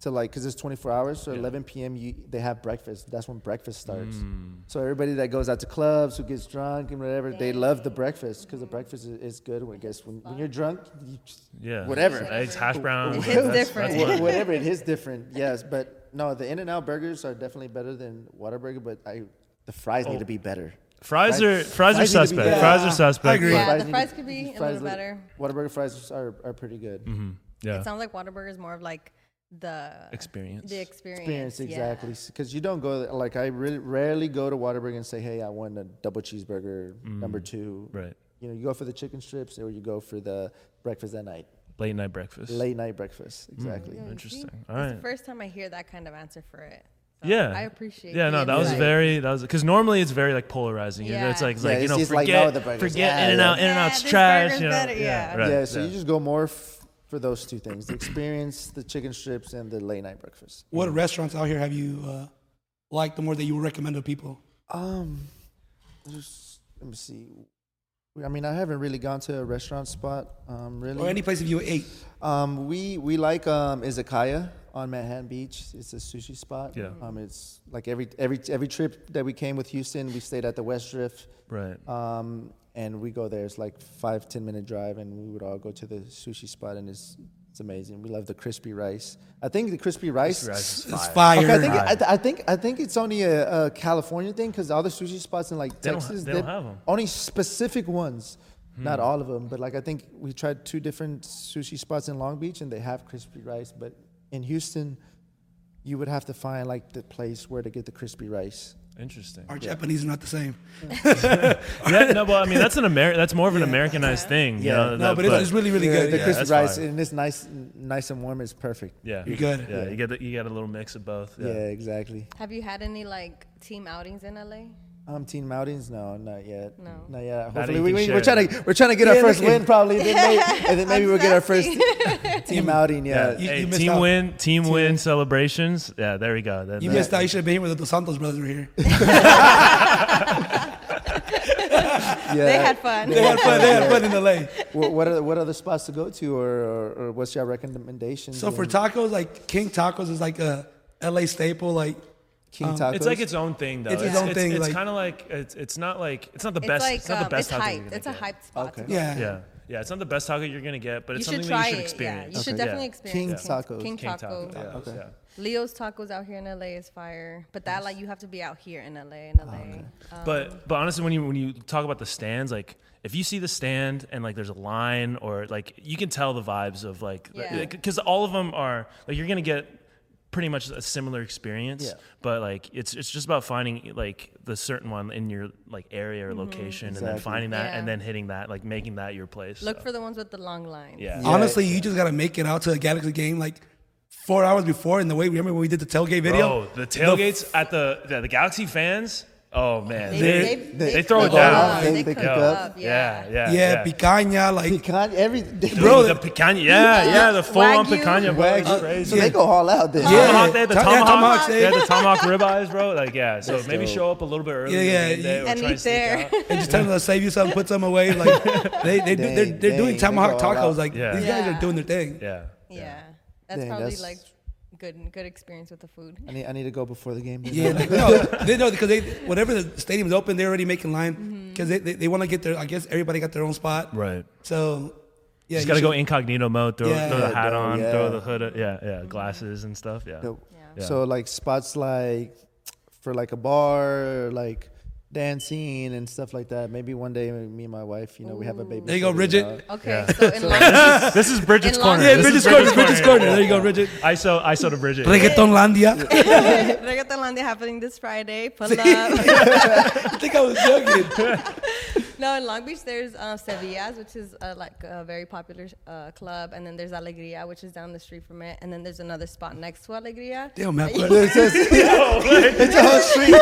E: to like because it's 24 hours. So 11 p.m. You, they have breakfast. That's when breakfast starts.
B: Mm.
E: So everybody that goes out to clubs, who gets drunk and whatever, they love the breakfast because the breakfast is, is good. When I guess when, when you're drunk, you just,
B: Yeah.
E: Whatever.
B: Eggs, hash browns.
D: It
B: that's-
D: different.
B: that's what-
E: whatever it is different yes but no the in and out burgers are definitely better than Whataburger but i the fries need to be better
B: Fries
E: Fries-
B: are fries are
E: fries need to be
B: suspect.
E: better.
B: Fries are suspect.
C: I agree.
D: Yeah,
E: Fries
D: the fries could be a little
E: look-
D: better.
E: Whataburger fries are, are pretty good
B: Mm-hmm. Yeah.
D: It sounds like Whataburger is more of like the
B: Experience.
D: The experience.
E: experience exactly because you don't go like i really rarely go to Whataburger and say hey i want a double cheeseburger mm. number two
B: Right.
E: you know you go for the chicken strips or you go for the breakfast at night
B: Late night breakfast.
E: late night breakfast mm. exactly
D: Yeah,
B: Interesting.
D: see?
B: All
D: It's the first time I hear that kind of answer for it. So
B: Yeah.
D: I appreciate
B: it,
D: Yeah,
B: no, that was
D: insight.
B: very that was because normally it's very like polarizing. You know, It's like it's
E: Yeah,
B: like you know
E: just like,
B: forget
E: no, the
B: forget
E: Yeah,
B: In and Out. In and
D: Yeah,
B: Out's trash. You know?
D: better,
B: Yeah.
D: yeah.
B: Right.
E: yeah so you just go more f- for those two things the experience the chicken strips and the late night breakfast
C: What restaurants out here have you uh, liked the more that you would recommend to people?
E: Um, just let me see. I mean, I haven't really gone to a restaurant spot. Um, really.
C: Or any place if you ate?
E: Um, we we like um Izakaya on Manhattan Beach. It's a sushi spot.
B: Yeah.
E: Um, it's like every every every trip that we came with Houston, we stayed at the Westdrift.
B: Right.
E: Um, and we go there. It's like five ten minute drive, and we would all go to the sushi spot, and it's it's amazing. We love the crispy rice. I think the crispy rice.
B: Rice is
C: It's
B: fire.
C: fire.
E: Okay, I think I, th- I think I think it's only a, a California thing because all the sushi spots in like
B: They don't ha-
E: Texas,
B: they don't
E: they're
B: have 'em.
E: Only specific ones, not hmm. all of them. But like I think we tried two different sushi spots in Long Beach and they have crispy rice. But in Houston, you would have to find like the place where to get the crispy rice.
B: Interesting.
C: Our Japanese are not the same.
B: yeah, no, well, I mean that's an Ameri- That's more of an Americanized thing. You
E: Yeah.
B: know,
C: No,
B: that-
C: but it's, it's really, really
E: Yeah,
C: good.
E: the
C: Yeah.
E: crispy rice
B: fire.
E: and it's nice, nice and warm. It's perfect.
B: yeah,
C: You're good.
B: Yeah, you get the, you get a little mix of both.
E: Yeah,
B: Yeah.
E: exactly.
D: Have you had any like team outings in LA?
E: Um, team outings? No, not yet.
D: No.
E: not yet. Hopefully, we, we, we're trying to we're trying to get our first win
C: at-
E: probably, then maybe, and then maybe we'll get our first team outing. Yeah.
B: Yeah.
C: You-
B: hey,
C: you
B: team
C: out.
B: win, team win celebrations. Yeah, there we go. Then
C: You
B: that-
C: missed out. You should have been here with the Dos Santos brothers were here.
E: yeah.
D: They had fun.
C: They had fun. They had fun in LA.
E: what, what are what other spots to go to, or, or, or what's your recommendation?
C: So for tacos, like King Tacos is like a LA staple. Like
E: King Tacos,
B: It's like its own thing, though.
C: It's its own thing,
B: It's,
C: like-
B: kind of like it's, it's not like it's not the
D: It's
B: best.
D: like
B: it's not
D: um,
B: the best
D: it's
B: taco you're
D: hyped.
B: gonna
D: It's a
B: get.
D: hyped spot.
E: Okay.
D: to
C: yeah,
B: Yeah, yeah. It's not the best taco you're gonna get, but it's
D: You
B: something
D: try
B: that you should
D: it.
B: experience.
D: Yeah, you should
B: Yeah.
D: definitely
E: King
D: experience
E: Tacos.
D: King,
B: King
D: Taco.
B: taco. Yeah.
E: Okay.
B: yeah.
D: Leo's Tacos out here in LA is fire, but that like you have to be out here in LA. In LA. Um,
B: But but honestly, when you when you talk about the stands, like if you see the stand and like there's a line or like you can tell the vibes of like
D: Yeah.
B: because all of them are like you're gonna get pretty much a similar experience.
E: Yeah.
B: But like it's it's just about finding like the certain one in your like area or mm-hmm. location and then finding that
D: Yeah.
B: and then hitting that like making that your place.
D: look
B: so.
D: for the ones with the long lines.
B: yeah.
E: Yeah.
C: Honestly, you just gotta make it out to a Galaxy game like four hours before. And the way remember when we did the tailgate video?
B: Bro, the tailgates at the, the the Galaxy fans. Oh man,
D: They,
C: They-
D: they,
B: they
D: they
B: throw it down.
D: up.
E: They-
D: They,
E: they
D: cook
E: cook
D: up.
E: up.
B: yeah, yeah,
C: yeah, picanha, like
E: Pecan, every
C: Bro,
B: the, the picanha, yeah, yeah, the full on picanha, bro, it's crazy.
E: So they go all out there.
C: Yeah.
B: Tomahawk, they had the
C: Tom-
B: tomahawk, they
C: they-
B: had the tomahawk ribeyes, bro. Like, yeah. So
E: That's
B: maybe
E: dope.
B: show up a little bit early.
C: Yeah, yeah,
B: game day
D: And eat there.
C: and just tell them to save you something, put some away. Like they they they're they're doing tomahawk
E: they go all
C: tacos. Like these guys are doing their thing.
B: Yeah.
D: Yeah, that's probably like good good experience with the food.
E: I need, I need to go before the game.
C: Yeah, like, no, they know because they whenever the stadium's open, they're already making line mm-hmm. because they, they, they want to get their. I guess everybody got their own spot.
B: Right.
C: So yeah,
B: Just
C: you
B: gotta go incognito mode. Throw,
C: Yeah.
B: throw the hat
E: Yeah,
B: on.
E: yeah.
B: Throw the hood. Yeah, yeah. Glasses and stuff. Yeah.
E: So,
D: Yeah.
E: so like spots like for like a bar, like dancing and stuff like that. Maybe one day me and my wife, you know, we have a baby.
C: There you go, Brigitte.
E: out.
D: Okay,
B: Yeah.
D: so in Long
B: This is Brigitte's
D: In
B: corner.
C: Yeah,
B: This
C: Brigitte's
B: is
C: corner. Brigitte's corner. There you go,
B: Yeah.
C: Brigitte.
B: ISO, ISO to Brigitte.
C: Reggaetonlandia.
D: Reggaetonlandia happening this Friday. Pull up.
C: I think I was joking.
D: no, in Long Beach there's uh, Sevillas, which is uh, like a very popular uh, club, and then there's Alegria, which is down the street from it, and then there's another spot next to Alegria.
C: Damn, man.
E: It says-
B: it's a whole street.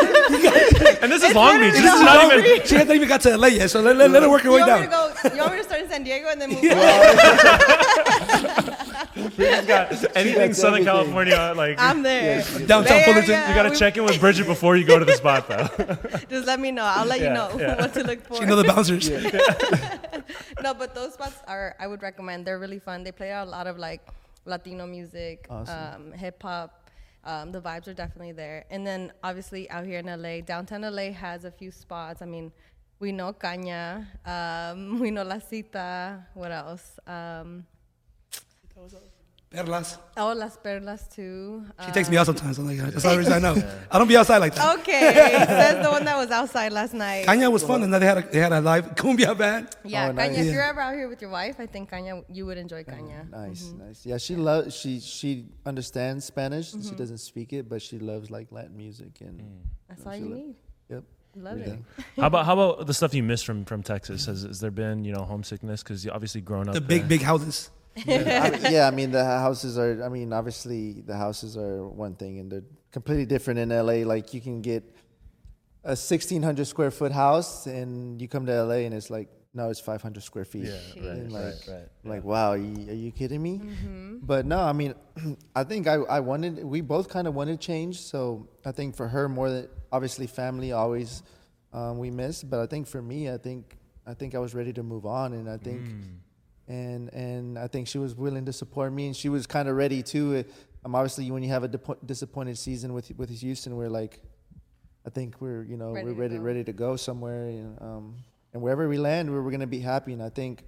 B: and this is Long Beach. This is not even.
C: She hasn't even got to LA yet, so let, let, let her work her
D: You
C: way
D: want, me
C: down.
D: to go, you want me to start in San Diego and then move
B: We just got anything Southern
E: everything.
B: California. Like
D: I'm there.
C: Downtown
D: Bay
C: Fullerton.
D: Area,
B: you got to
D: we-
B: check in with Brigitte before you go to the spot, though.
D: Just let me know. I'll let
B: Yeah,
D: you know
B: yeah.
D: what to look for.
C: You know the bouncers.
D: no, but those spots are I would recommend. They're really fun. They play a lot of like Latino music, um, hip hop. Um, the vibes are definitely there. And then obviously out here in LA, downtown LA has a few spots. I mean, we know Caña, um, we know La Cita. What else? Um,
C: Perlas.
D: oh, Las Perlas too.
C: She takes me out sometimes. I'm like, that's the only reason I know. I don't be outside like that.
D: Okay, that's the one that was outside last night.
C: Caña was fun, and they had a, they had a live cumbia band.
D: Yeah,
E: Oh,
D: Caña.
E: nice.
D: If you're ever out here with your wife, I think Caña, you would enjoy mm, Caña.
E: Nice,
D: Mm-hmm.
E: nice. Yeah, she loves. She she understands Spanish. She mm-hmm. doesn't speak it, but she loves like Latin music and. Mm.
D: That's all
E: she
D: you
E: lo-
D: need.
E: Yep.
D: Love it.
E: everything.
B: How about how about the stuff you miss from from Texas? Has, has there been you know homesickness? Because you obviously grown up
C: The big,
B: there.
C: big houses.
E: I mean, yeah, I mean the houses are. I mean, obviously the houses are one thing, and they're completely different in LA. Like you can get a sixteen hundred square foot house, and you come to LA, and it's like no, it's five hundred square feet.
B: Yeah, right,
E: And
B: right,
E: like,
B: right.
E: Like wow, are you, are you kidding me?
D: Mm-hmm.
E: But no, I mean, I think I, I wanted. We both kind of wanted change. So I think for her more than obviously family always um, we miss. But I think for me, I think I think I was ready to move on, and I think and and I think she was willing to support me, and she was kind of ready too. Um, obviously, when you have a depo- disappointed season with with Houston, we're like, I think we're you know
D: Ready
E: we're
D: to
E: ready
D: go.
E: ready to go somewhere, and, um, and wherever we land, we're, we're gonna be happy. And I think,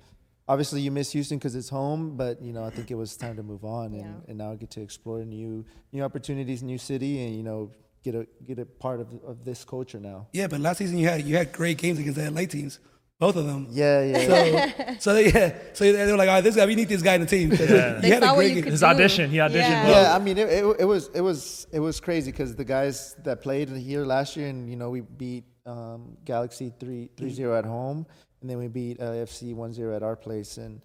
E: obviously, you miss Houston because it's home, but you know I think it was time to move on, and,
D: Yeah.
E: and now I get to explore new new opportunities, new city, and you know get a get a part of of this culture now.
C: Yeah, but last season you had you had great games against the LA teams, both of them.
E: Yeah, yeah.
C: So, so they, yeah, so they were like, all right, this guy, we need this guy in the team.
B: Yeah.
C: You
D: They
C: had a
D: saw what
C: great
D: you could
B: His
D: do.
B: audition, he auditioned
D: Yeah.
E: Yeah, I mean, it, it, it was it was it was crazy because the guys that played here last year, and you know, we beat um, Galaxy 3 3 0 at home, and then we beat uh, FC 1 0 at our place. And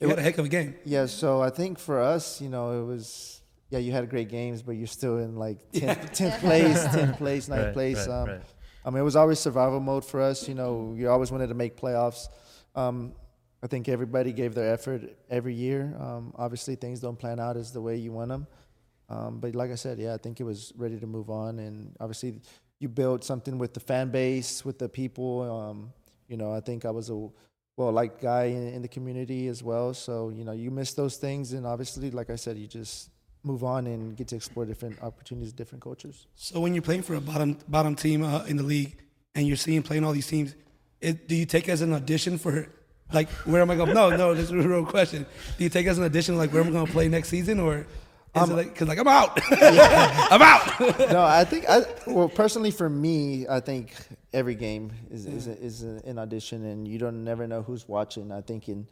C: You had a heck of a game.
E: yeah, so I think for us, you know, it was yeah, you had great games, but you're still in like 10th, 10th place, 10th place, 9th
B: Right,
E: place.
B: right,
E: um,
B: right.
E: I mean, it was always survival mode for us. You know, you always wanted to make playoffs. Um, I think everybody gave their effort every year. Um, obviously, things don't plan out as the way you want them. Um, but like I said, yeah, I think it was ready to move on. And obviously, you build something with the fan base, with the people. Um, you know, I think I was a well liked guy in, in the community as well. So you know, you miss those things, and obviously, like I said, you just move on and get to explore different opportunities, different cultures.
C: So when you're playing for a bottom bottom team uh, in the league and you're seeing playing all these teams, it, do you take it as an audition for like where am I going? No, no, this is a real question. Do you take it as an audition like where am I going to play next season or? Is it like because like I'm out, I'm out.
E: no, I think I well personally for me, I think every game is is, a, is a, an audition, and you don't never know who's watching. I think in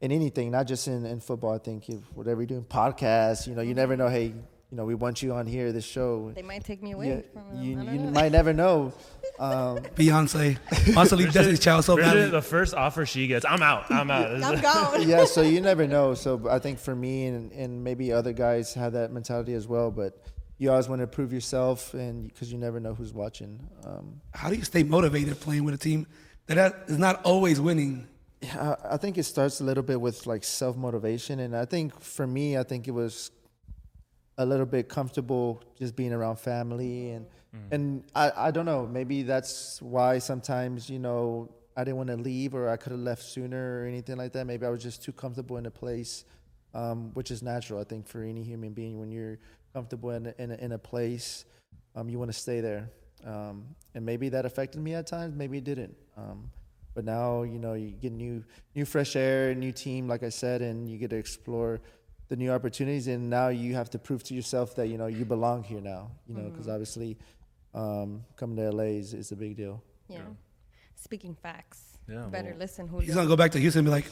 E: in anything, not just in, in football. I think if whatever you're doing, podcasts, you know, you never know. Hey, you know, we want you on here, this show.
D: They might take me away
E: Yeah,
D: from
E: you you
D: know.
E: might never know. Um,
C: Beyonce wants to leave Destiny's Child so
B: Brigitte,
C: badly.
B: the first offer she gets, I'm out. I'm out.
D: I'm gone.
E: yeah, so you never know. So I think for me and, and maybe other guys have that mentality as well, but you always want to prove yourself, and because you never know who's watching. Um,
C: How do you stay motivated playing with a team that is not always winning?
E: Yeah, I think it starts a little bit with like self motivation, and I think for me, I think it was a little bit comfortable just being around family, and and I I don't know, maybe that's why sometimes you know I didn't want to leave, or I could have left sooner, or anything like that. Maybe I was just too comfortable in a place, um, which is natural, I think, for any human being when you're comfortable in a, in a, in a place, um, you want to stay there, um, and maybe that affected me at times, maybe it didn't. But now, you know, you get new, new fresh air, new team, like I said, and you get to explore the new opportunities. And now you have to prove to yourself that you know you belong here now. You know, because obviously, um, coming to LA is, is a big deal.
D: Yeah. Speaking facts.
B: Yeah,
D: better
B: well-
D: listen,
C: He's gonna go back to Houston and be like,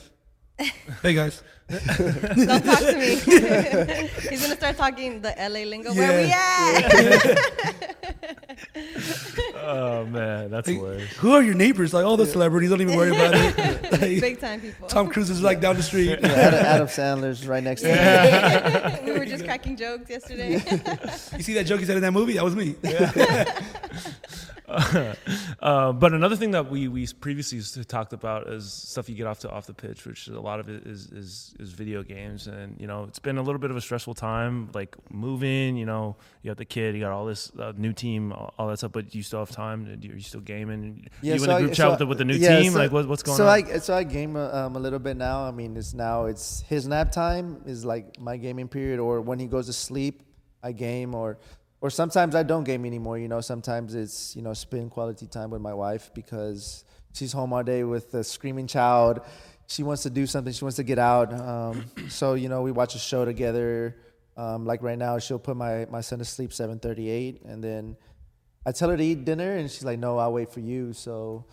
C: "Hey guys,
D: Don't talk to me. He's gonna start talking the LA lingo. Where we
C: Yeah.
D: at?
B: Oh man, that's
C: Like,
B: hilarious.
C: who are your neighbors? Like all the celebrities don't even worry about it. Like,
D: Big time people.
C: Tom Cruise is like down the street.
E: Adam, Adam Sandler's right next to me.
D: we were just cracking jokes yesterday.
C: You see that joke he said in that movie? That was me.
B: Uh, but another thing that we we previously talked about is stuff you get off to off the pitch, which a lot of it is is is video games, and you know it's been a little bit of a stressful time, like moving. You know, you got the kid, you got all this uh, new team, all, all that stuff, but you still have time. Are you still gaming?
E: Yeah,
B: you
E: so
B: in a
E: I-
B: group
E: so
B: chat
E: I-
B: with the, with the new
E: yeah,
B: team?
E: so-
B: like what, what's going
E: so
B: on?
E: I so I game um, a little bit now. I mean, it's now it's his nap time is like my gaming period, or when he goes to sleep, I game, or or sometimes I don't game anymore. You know, sometimes it's you know spend quality time with my wife because she's home all day with a screaming child. She wants to do something. She wants to get out. Um, so you know, we watch a show together. Um, like right now, she'll put my my son to sleep 7:38, and then I tell her to eat dinner, and she's like, "No, I'll wait for you." So,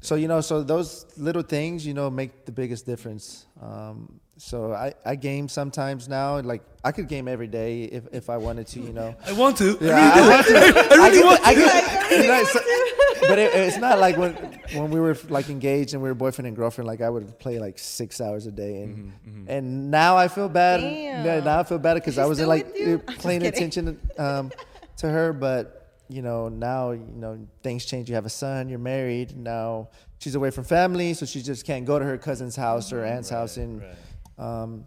E: so you know, so those little things, you know, make the biggest difference. Um, so I, I game sometimes now. Like I could game every day if, if I wanted to, you know.
C: I want to.
E: Yeah,
C: I really.
E: I, want to.
C: I really
E: get-
C: want to.
E: get- you know, but it, it's not like when when we were like engaged and we were boyfriend and girlfriend. Like I would play like six hours a day, and mm-hmm, mm-hmm. and now I feel bad.
D: Damn.
E: Yeah, Now I feel bad because I wasn't like
D: with you? I'm just
E: paying attention um, to her. But you know now you know things change. You have a son. You're married now. She's away from family, so she just can't go to her cousin's house or mm-hmm. aunt's house and. Um,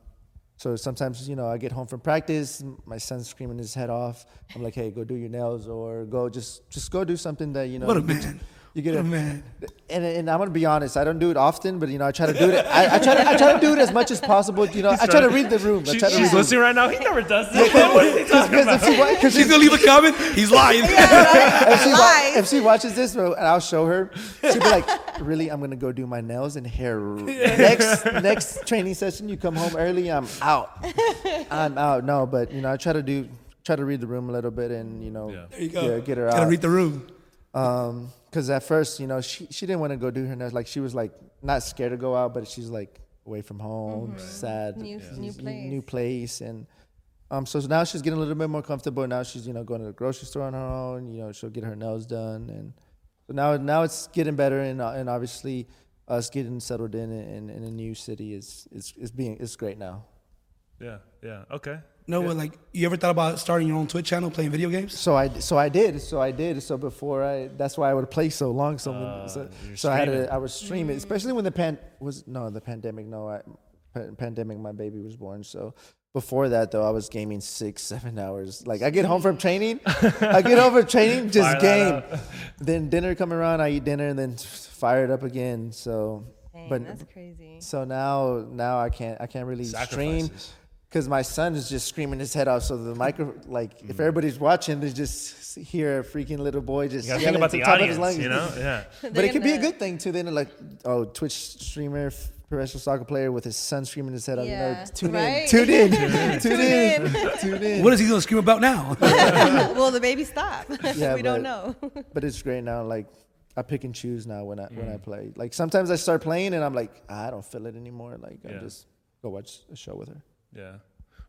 E: so sometimes, you know, I get home from practice, my son's screaming his head off. I'm like, hey, go do your nails or go just just go do something that you know.
C: What a man.
E: You get
C: What a
E: a
C: man.
E: And, and I'm gonna be honest, I don't do it often, but you know, I try to do it. I, I try to I try to do it as much as possible. You know, I try to read the room. I
B: She-
E: try to read
B: she's
E: room.
B: listening right now. He never does this. what is he talking about?
E: she, wa- 'cause
C: She's gonna leave a comment. He's lying.
E: if, she wa- if she watches this, and I'll show her, she'll be like, "Really, I'm gonna go do my nails and hair. Next next training session, you come home early, I'm out. I'm out. No, but you know, I try to do try to read the room a little bit and you know,
B: Yeah.
C: There you go.
E: yeah, get her out.
C: Gotta read the room.
E: Um, because at first, you know, she she didn't want to go do her nails. Like she was like not scared to go out, but she's like away from home, sad,
D: New- new place.
E: new place, and um, so now she's getting a little bit more comfortable. Now she's you know going to the grocery store on her own. You know, she'll get her nails done, and so now now it's getting better, and uh, and obviously us getting settled in in, in a new city is is is being it's great now.
B: Yeah, yeah. Okay.
C: No, but like, you ever thought about starting your own Twitch channel playing video games?
E: So I so I did so I did so before I that's why I would play so long so
B: Uh,
E: so, so I had
B: streaming.
E: to I was streaming especially when the pan was no the pandemic no I pandemic my baby was born so before that though I was gaming six seven hours like I get home from training I get home from training just
B: Fire
E: game then dinner come around I eat dinner and then fire it up again so
D: Dang,
E: but
D: that's crazy.
E: so now now I can't I can't really stream
B: Sacrifices.
E: Because my son is just screaming his head off. So the micro, like,
B: Mm.
E: if everybody's watching, they just hear a freaking little boy just
B: You think
E: yelling
B: about
E: to
B: the
E: top of his
B: audience,
E: lungs.
B: you know? Yeah.
E: but it could be a good thing too. Then like, oh, Twitch streamer, f- professional soccer player with his son screaming his head off. You know,
D: Yeah,
E: tune
D: right?
E: in, tune in, tune in,
D: in.
E: tune in.
C: What is he gonna scream about now?
D: well, the baby stopped.
E: Yeah,
D: we don't know.
E: But it's great now. Like, I pick and choose now when I when
B: Mm.
E: I play. Like sometimes I start playing and I'm like, ah, I don't feel it anymore. Like I just go watch a show with her.
B: Yeah.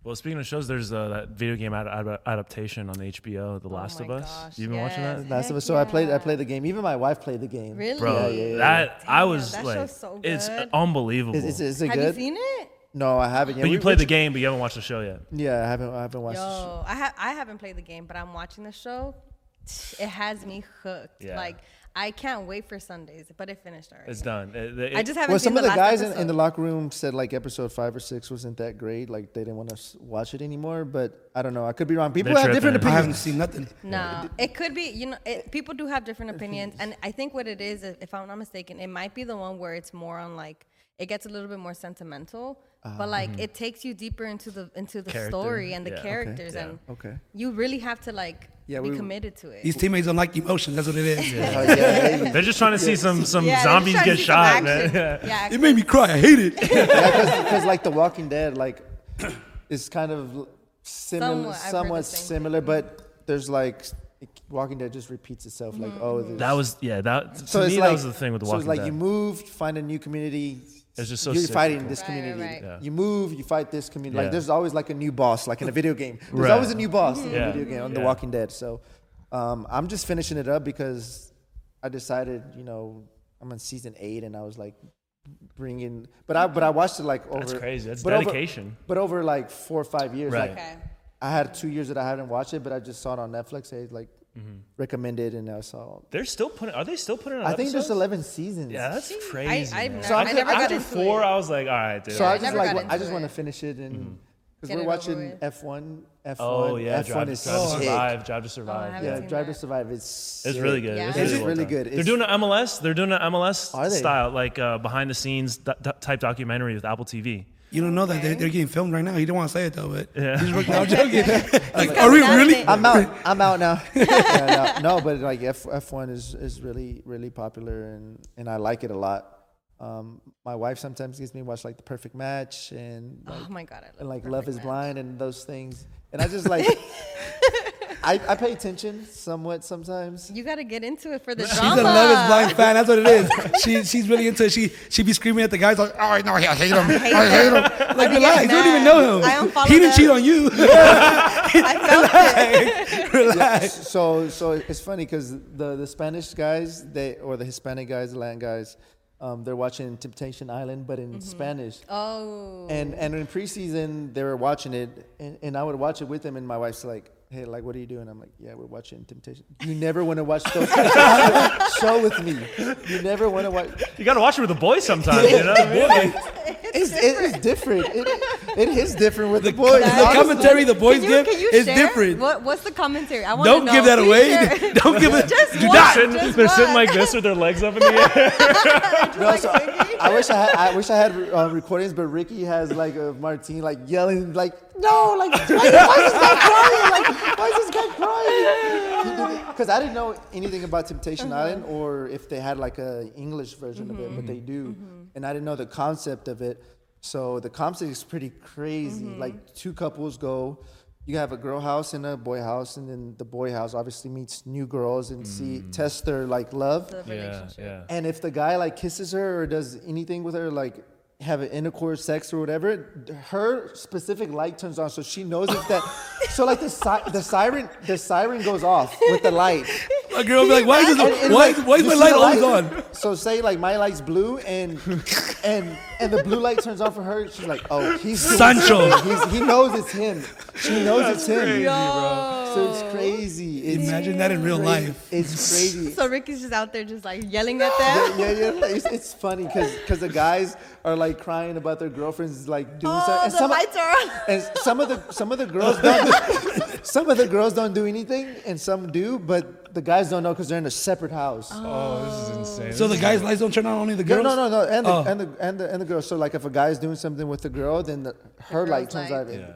B: Well, speaking of shows, there's uh, that video game ad- ad- adaptation on HBO, The
D: Oh
B: Last
D: my
B: of Us.
D: gosh,
B: You've been watching
D: yes.
B: that?
E: Last of Us. So I played. I played the game. Even my wife played the game.
D: Really?
B: Bro,
E: Yeah, yeah, yeah.
B: that I was
D: that
B: like,
D: show's so
B: it's unbelievable.
E: Is, is, is it
D: Have
E: good?
D: you seen it?
E: No, I haven't. yet.
B: but you played the game, but you haven't watched the show yet.
E: Yeah, I haven't. I haven't watched. the show.
D: Yo, I ha- I haven't played the game, but I'm watching the show. It has me hooked.
B: Yeah.
D: Like I can't wait for Sundays, but it finished already.
B: It's done. It- it-
D: I just haven't
E: Well,
D: seen
E: some of the
D: last
E: guys in, in the locker room said like episode five or six wasn't that great. Like they didn't want to watch it anymore. But I don't know. I could be wrong. People
B: They're
E: have different
B: opinions.
C: I haven't seen nothing.
D: No, it could be. You know, it, people do have different opinions, and I think what it is, if I'm not mistaken, it might be the one where it's more on like it gets a little bit more sentimental, but like ah. it takes you deeper into the into the
B: Character,
D: story and the
B: yeah. Okay,
D: characters,
B: yeah.
D: and
E: Okay.
D: you really have to like
E: Yeah,
D: be
E: we-
D: committed to it.
C: These teammates don't like emotions. That's what it is.
E: Oh, yeah, they-
B: They're just trying to see some some
D: Yeah,
B: zombies get shot, man. Yeah.
D: Yeah,
C: It made me cry. I hate it.
E: yeah, because like The Walking Dead, like it's kind of similar,
D: Somewhat,
E: somewhat
D: the same
E: similar, but there's like Walking Dead just repeats itself. Like mm-hmm. oh, there's-
B: That was yeah. That to
E: so
B: me
E: it's
B: that was the thing with the
E: so
B: Walking
E: it's like
B: Dead.
E: you move, find a new community.
B: It's just so
E: you're
B: cyclical.
E: fighting this community.
D: right, right.
B: Yeah.
E: You move, you fight this community.
B: Yeah.
E: Like there's always like a new boss, like in a video game. There's
B: Right.
E: always a new boss in
B: Yeah.
E: a video game on The Walking Dead. So um, I'm just finishing it up because I decided, you know, I'm on season eight, and I was like bringing, but I but I watched it like over.
B: That's crazy. That's
E: but over-
B: dedication.
E: but over like four or five years,
B: Right.
E: like
D: Okay.
E: I had two years that I hadn't watched it, but I just saw it on Netflix. They like
B: Mm-hmm.
E: recommended, and I saw.
B: They're still putting. Are they still putting? Out
E: I think there's 11 seasons.
B: Yeah, that's
D: I-
B: crazy.
D: I've
B: man.
D: never-
E: So
D: I never
B: after
D: into
B: four,
D: it.
B: I was like, all right, dude.
E: So I
D: I
E: just like
D: got
E: I just want to finish it, and
B: Mm-hmm.
E: because we're watching. F1. F1.
B: oh yeah,
E: F1
B: Drive,
E: is
B: Drive to. Survive. Drive to Survive.
D: haven't
E: Yeah,
D: seen
E: Drive to
D: that.
E: Survive. It's
B: It's really good.
D: Yeah.
B: It's
E: It's
B: really,
E: really
B: well done.
E: good.
B: They're doing an MLS. They're doing an MLS style, like uh, behind the scenes do- do- type documentary with Apple TV.
C: You don't know that they're, they're getting filmed right now. You didn't want to say it though, but
B: Yeah.
C: he's working out joking. like,
D: coming
C: are we really?
E: I'm out. I'm out now. yeah, no, no, but like F F1 is is really really popular and and I like it a lot. Um, my wife sometimes gets me to watch like the Perfect Match and like,
D: Oh my god, I love
E: and like
D: Perfect
E: Love Is
D: Match.
E: Blind and those things. And I just like I, I pay attention somewhat sometimes.
D: You got to get into it for the
C: She's
D: drama.
C: She's a Love Is Blind fan. That's what it is. She she's really into it. She she be screaming at the guys like, oh no, I hate him. I hate him. Like
D: get
C: relax, you don't even know him.
D: I unfollow
C: he didn't
D: them.
C: cheat on you.
D: I felt it.
C: relax.
E: So so it's funny because the the Spanish guys they or the Hispanic guys, the Latin guys, um, they're watching Temptation Island but in Spanish.
D: Oh.
E: And and in preseason they were watching it, and, and I would watch it with them, and my wife's like, "Hey, like, what are you doing?" I'm like, "Yeah, we're watching Temptation." You never want to watch those. show with me. You never want to watch.
B: You got to watch it with the boys sometimes. You know what I mean? Like,
E: It's, it is different. It, it is different with the, boys.
C: The commentary the boys
D: can you,
C: give
D: can you
C: is
D: share?
C: different.
D: What, what's the commentary? I want
C: Don't
D: to know.
C: give that away. Don't give it.
D: Just
C: do
D: one.
C: not.
B: sitting,
D: just
B: they're sitting like this with their legs up in the air.
E: No, so I, I wish I had. I wish I had uh, recordings, but Riqui has like a Martine like yelling like, "No, like why, why is this guy crying? Like why is this guy crying?" Because I didn't know anything about Temptation mm-hmm. Island or if they had like a English version of it, but mm-hmm. they do, mm-hmm. and I didn't know the concept of it. So the concept is pretty crazy. Mm-hmm. Like two couples go. You have a girl house and a boy house, and then the boy house obviously meets new girls and see mm. test their like love.
D: The
B: yeah, yeah.
E: And if the guy like kisses her or does anything with her, like have an intercourse, sex or whatever, her specific light turns on, so she knows if that. so like the si- the siren, the siren goes off with the light.
C: A girl be like, why is this?
E: and,
C: Why
E: like,
C: why is my light
E: the
C: always on?
E: So say like my light's blue and and and the blue light turns on for her. She's like, oh, he's doing
C: Sancho.
E: He's, he knows it's him. She knows it's him.
B: crazy,
E: So it's crazy. It's
C: Imagine that in real
E: crazy.
C: life.
E: It's crazy.
D: So Riqui's just out there just like yelling at them.
E: yeah, yeah, yeah. It's, it's funny because the guys are like crying about their girlfriends like doing
D: Oh,
E: something. And
D: the
E: some,
D: lights are on.
E: and some of the some of the girls don't. some of the girls don't do anything, and some do, but the guys don't know because they're in a separate house.
B: Oh, this is insane.
C: So the guys' lights don't turn on, only the
E: No,
C: girls.
E: no, no, no, and the,
C: Oh.
E: and the and the and the girl. So like, if a guy's doing something with the girl, then the, her light turns
D: light.
E: on.
B: yeah.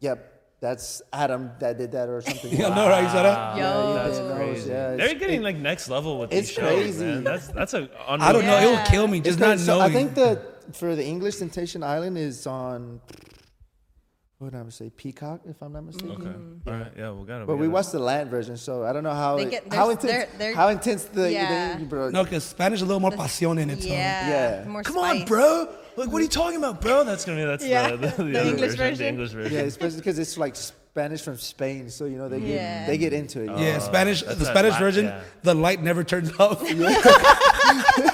E: Yep, that's Adam that did that or something.
C: Yeah, no, right? Shut up.
D: Yo.
B: That's
E: Yeah, no,
B: crazy.
E: yeah,
B: They're
E: it's-
B: getting like next level with these
E: it's
B: shows,
E: crazy.
B: man. That's that's a.
C: I don't know. It will kill me just
E: It's
C: not
E: crazy. So
C: knowing.
E: I think that for the English Temptation Island is on. What did I say? Peacock, if I'm not mistaken.
B: Okay. Mm-hmm. All right. Yeah, we got it.
E: But we watched the Latin version, so I don't know how
D: They get-
E: how intense
D: they're- they're-
E: how intense the,
D: Yeah.
E: the bro.
C: no, because Spanish a little more pasión in it. So.
D: Yeah.
E: Yeah.
D: More
B: Come on, bro. Like, what are you talking about, bro? That's gonna be that's
D: Yeah.
B: the, the,
D: The
B: other
D: English
B: The
D: version.
B: English version.
E: Yeah, especially because it's like Spanish from Spain, so you know they get
D: Yeah.
E: they get into it.
C: Yeah, oh,
B: Spanish.
C: The Spanish
B: la-
C: version,
B: yeah.
C: the light never turns off.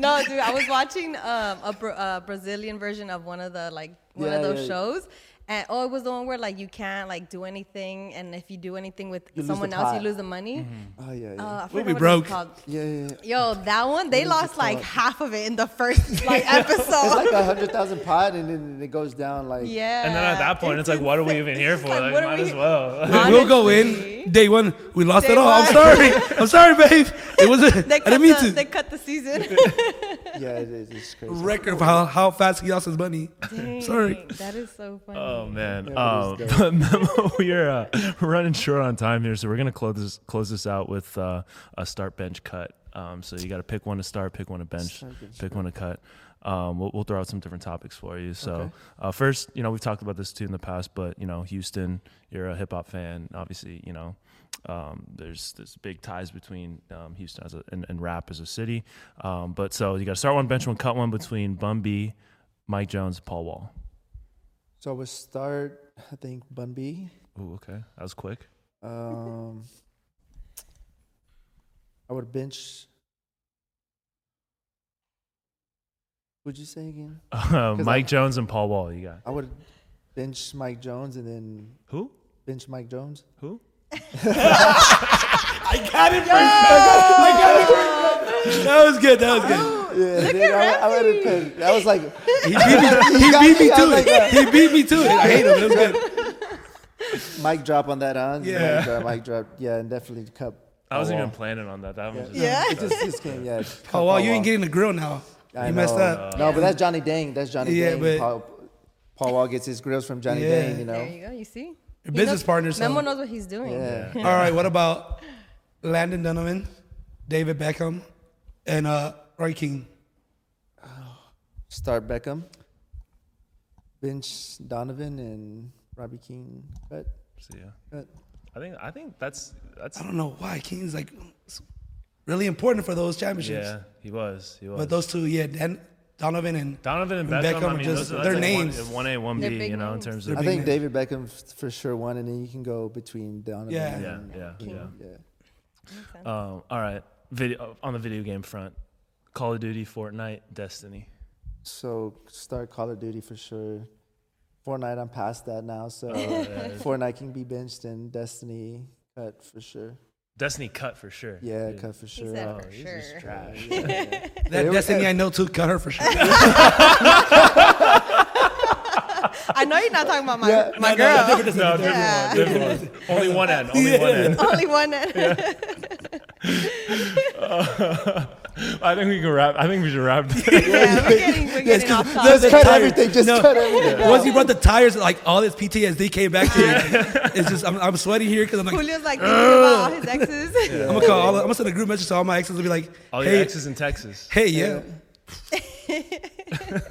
D: No, dude, I was watching um, a Bra- uh, Brazilian version of one of the like one
E: Yeah,
D: of those
E: yeah.
D: shows. And oh, it was the one where like you can't like do anything, and if you do anything with
E: You
D: someone else, you lose the money.
E: Oh yeah, yeah.
D: Uh,
C: We'll be broke.
E: Yeah, yeah, yeah.
D: Yo, that one they
E: is it
D: lost like
E: called?
D: half of it in the first like episode.
E: It's like a hundred thousand pot, and then it goes down like
D: yeah.
B: And then at that point, it's like, what are we even here for?
D: like,
B: Like,
D: what
B: might
D: we-
B: as well.
C: we'll go in day one. We lost it all. I'm sorry. I'm sorry, babe. It was. A,
D: They
C: I
D: cut
C: didn't mean
D: the,
C: to.
D: they cut the season.
E: yeah, it is. It's crazy.
C: Record of how, how fast he lost his money. Sorry.
D: That is so funny.
B: Oh man,
E: Yeah,
B: um, but we're uh, running short on time here, so we're gonna close this close this out with uh, a start bench cut. Um, so you got to pick one to start, pick one to bench,
E: Start, bench,
B: pick one to cut. Um, we'll, we'll throw out some different topics for you. So
E: Okay.
B: uh, first, you know, we've talked about this too in the past, but you know, Houston, you're a hip hop fan, obviously. You know, um, there's there's big ties between um, Houston as a, and, and rap as a city. Um, but so you got to start one, bench one, cut one between Bun B, Mike Jones, Paul Wall.
E: So we start. I think Bun B.
B: Ooh, okay, that was quick.
E: Um, I would bench. Who'd you say again?
B: Uh, Mike Jones and Paul Wall. You got
E: I would bench Mike Jones and then
B: who?
E: bench Mike Jones.
B: Who?
C: I got it. I got it. That was good. That was good.
E: Yeah, Look dude, I, I would have put. That was like
C: He beat me, he
E: got
C: beat me
E: me.
C: To
E: was like,
C: it. He beat me to it. I hate him. It was good.
E: mic drop on that, huh?
C: Yeah.
E: Mic drop, mic drop. Yeah, and definitely the cup.
B: I wasn't even planning on that. That was just,
F: Yeah.
E: It just, just came. Yeah.
C: Oh, wow. You ain't getting the grill now.
E: I
C: You messed up.
E: No, but that's Johnny Dang. That's Johnny
C: Yeah,
E: Dang.
C: but-
E: Paul, Paul Wall gets his grills from Johnny
C: Yeah.
E: Dang. You know.
D: There you go. You see?
C: Your
D: He
C: business
D: knows-
C: partner. So.
D: Memo knows what he's doing.
E: Yeah.
C: All right. What about Landon Donovan, David Beckham, and uh, Robbie Keane?
E: Start Beckham. Bench Donovan and Robbie Keane. Cut.
B: so, yeah.
E: Cut.
B: I think I think that's that's
C: I don't know why Keane's like really important for those championships.
B: yeah. He was. He was.
C: But those two, yeah, Dan, Donovan and
B: Donovan and
C: and
B: Beckham,
C: Beckham
B: I
C: are
B: mean,
C: just-
B: those, are-
C: their
B: like
C: names.
B: One, A, one B, you know, in terms of
E: I think
C: names.
E: David Beckham for sure won, and then you can go between Donovan.
C: Yeah.
E: and
B: Yeah, yeah,
E: Keane.
B: yeah.
E: yeah.
B: Um, all right, video on the video game front, Call of Duty, Fortnite, Destiny.
E: So start Call of Duty for sure. Fortnite, I'm past that now, so
B: yeah.
E: Fortnite can be benched and Destiny cut for sure.
B: Destiny cut for sure.
E: Yeah,
B: Dude.
E: cut for sure.
D: said
B: Oh,
D: for
B: he's
D: sure.
B: just trash.
C: that
E: They were-
C: Destiny I know too cut her for sure.
F: I know you're not talking about my,
E: Yeah.
F: my
C: No, no,
F: girl.
C: different Destiny,
B: No,
C: different
F: Yeah.
B: different one. Only one end. Only one end.
F: Only one. end.
B: I think we can wrap. I think we should wrap. this.
F: yeah, we're getting, we're getting off topic.
E: Just
C: the
E: cut everything. Just
C: no.
E: cut everything.
C: Once you brought the tires, like all this PTSD came back to me. It's just I'm, I'm sweaty here because I'm like
F: Julio's like thinking about all his exes.
C: I'm gonna call all. I'm gonna send a group message to all my exes and be like,
B: All your exes in Texas.
C: hey, yeah,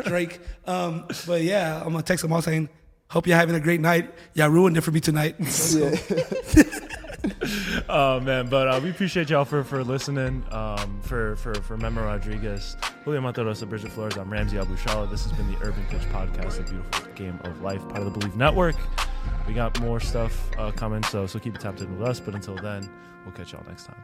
C: Drake. Um, but yeah, I'm gonna text them all saying, hope you're having a great night. Y'all ruined it for me tonight.
E: Yeah.
B: Oh man, but uh, we appreciate y'all for for listening. Um, for for for Memo Rodriguez, Julio Monterroza, Brigitte Flores. I'm Ramsey Abushahla. This has been the Urban Pitch Podcast, the beautiful game of life, part of the Bleav Network. We got more stuff uh, coming, so so keep it tapped in with us. But until then, we'll catch y'all next time.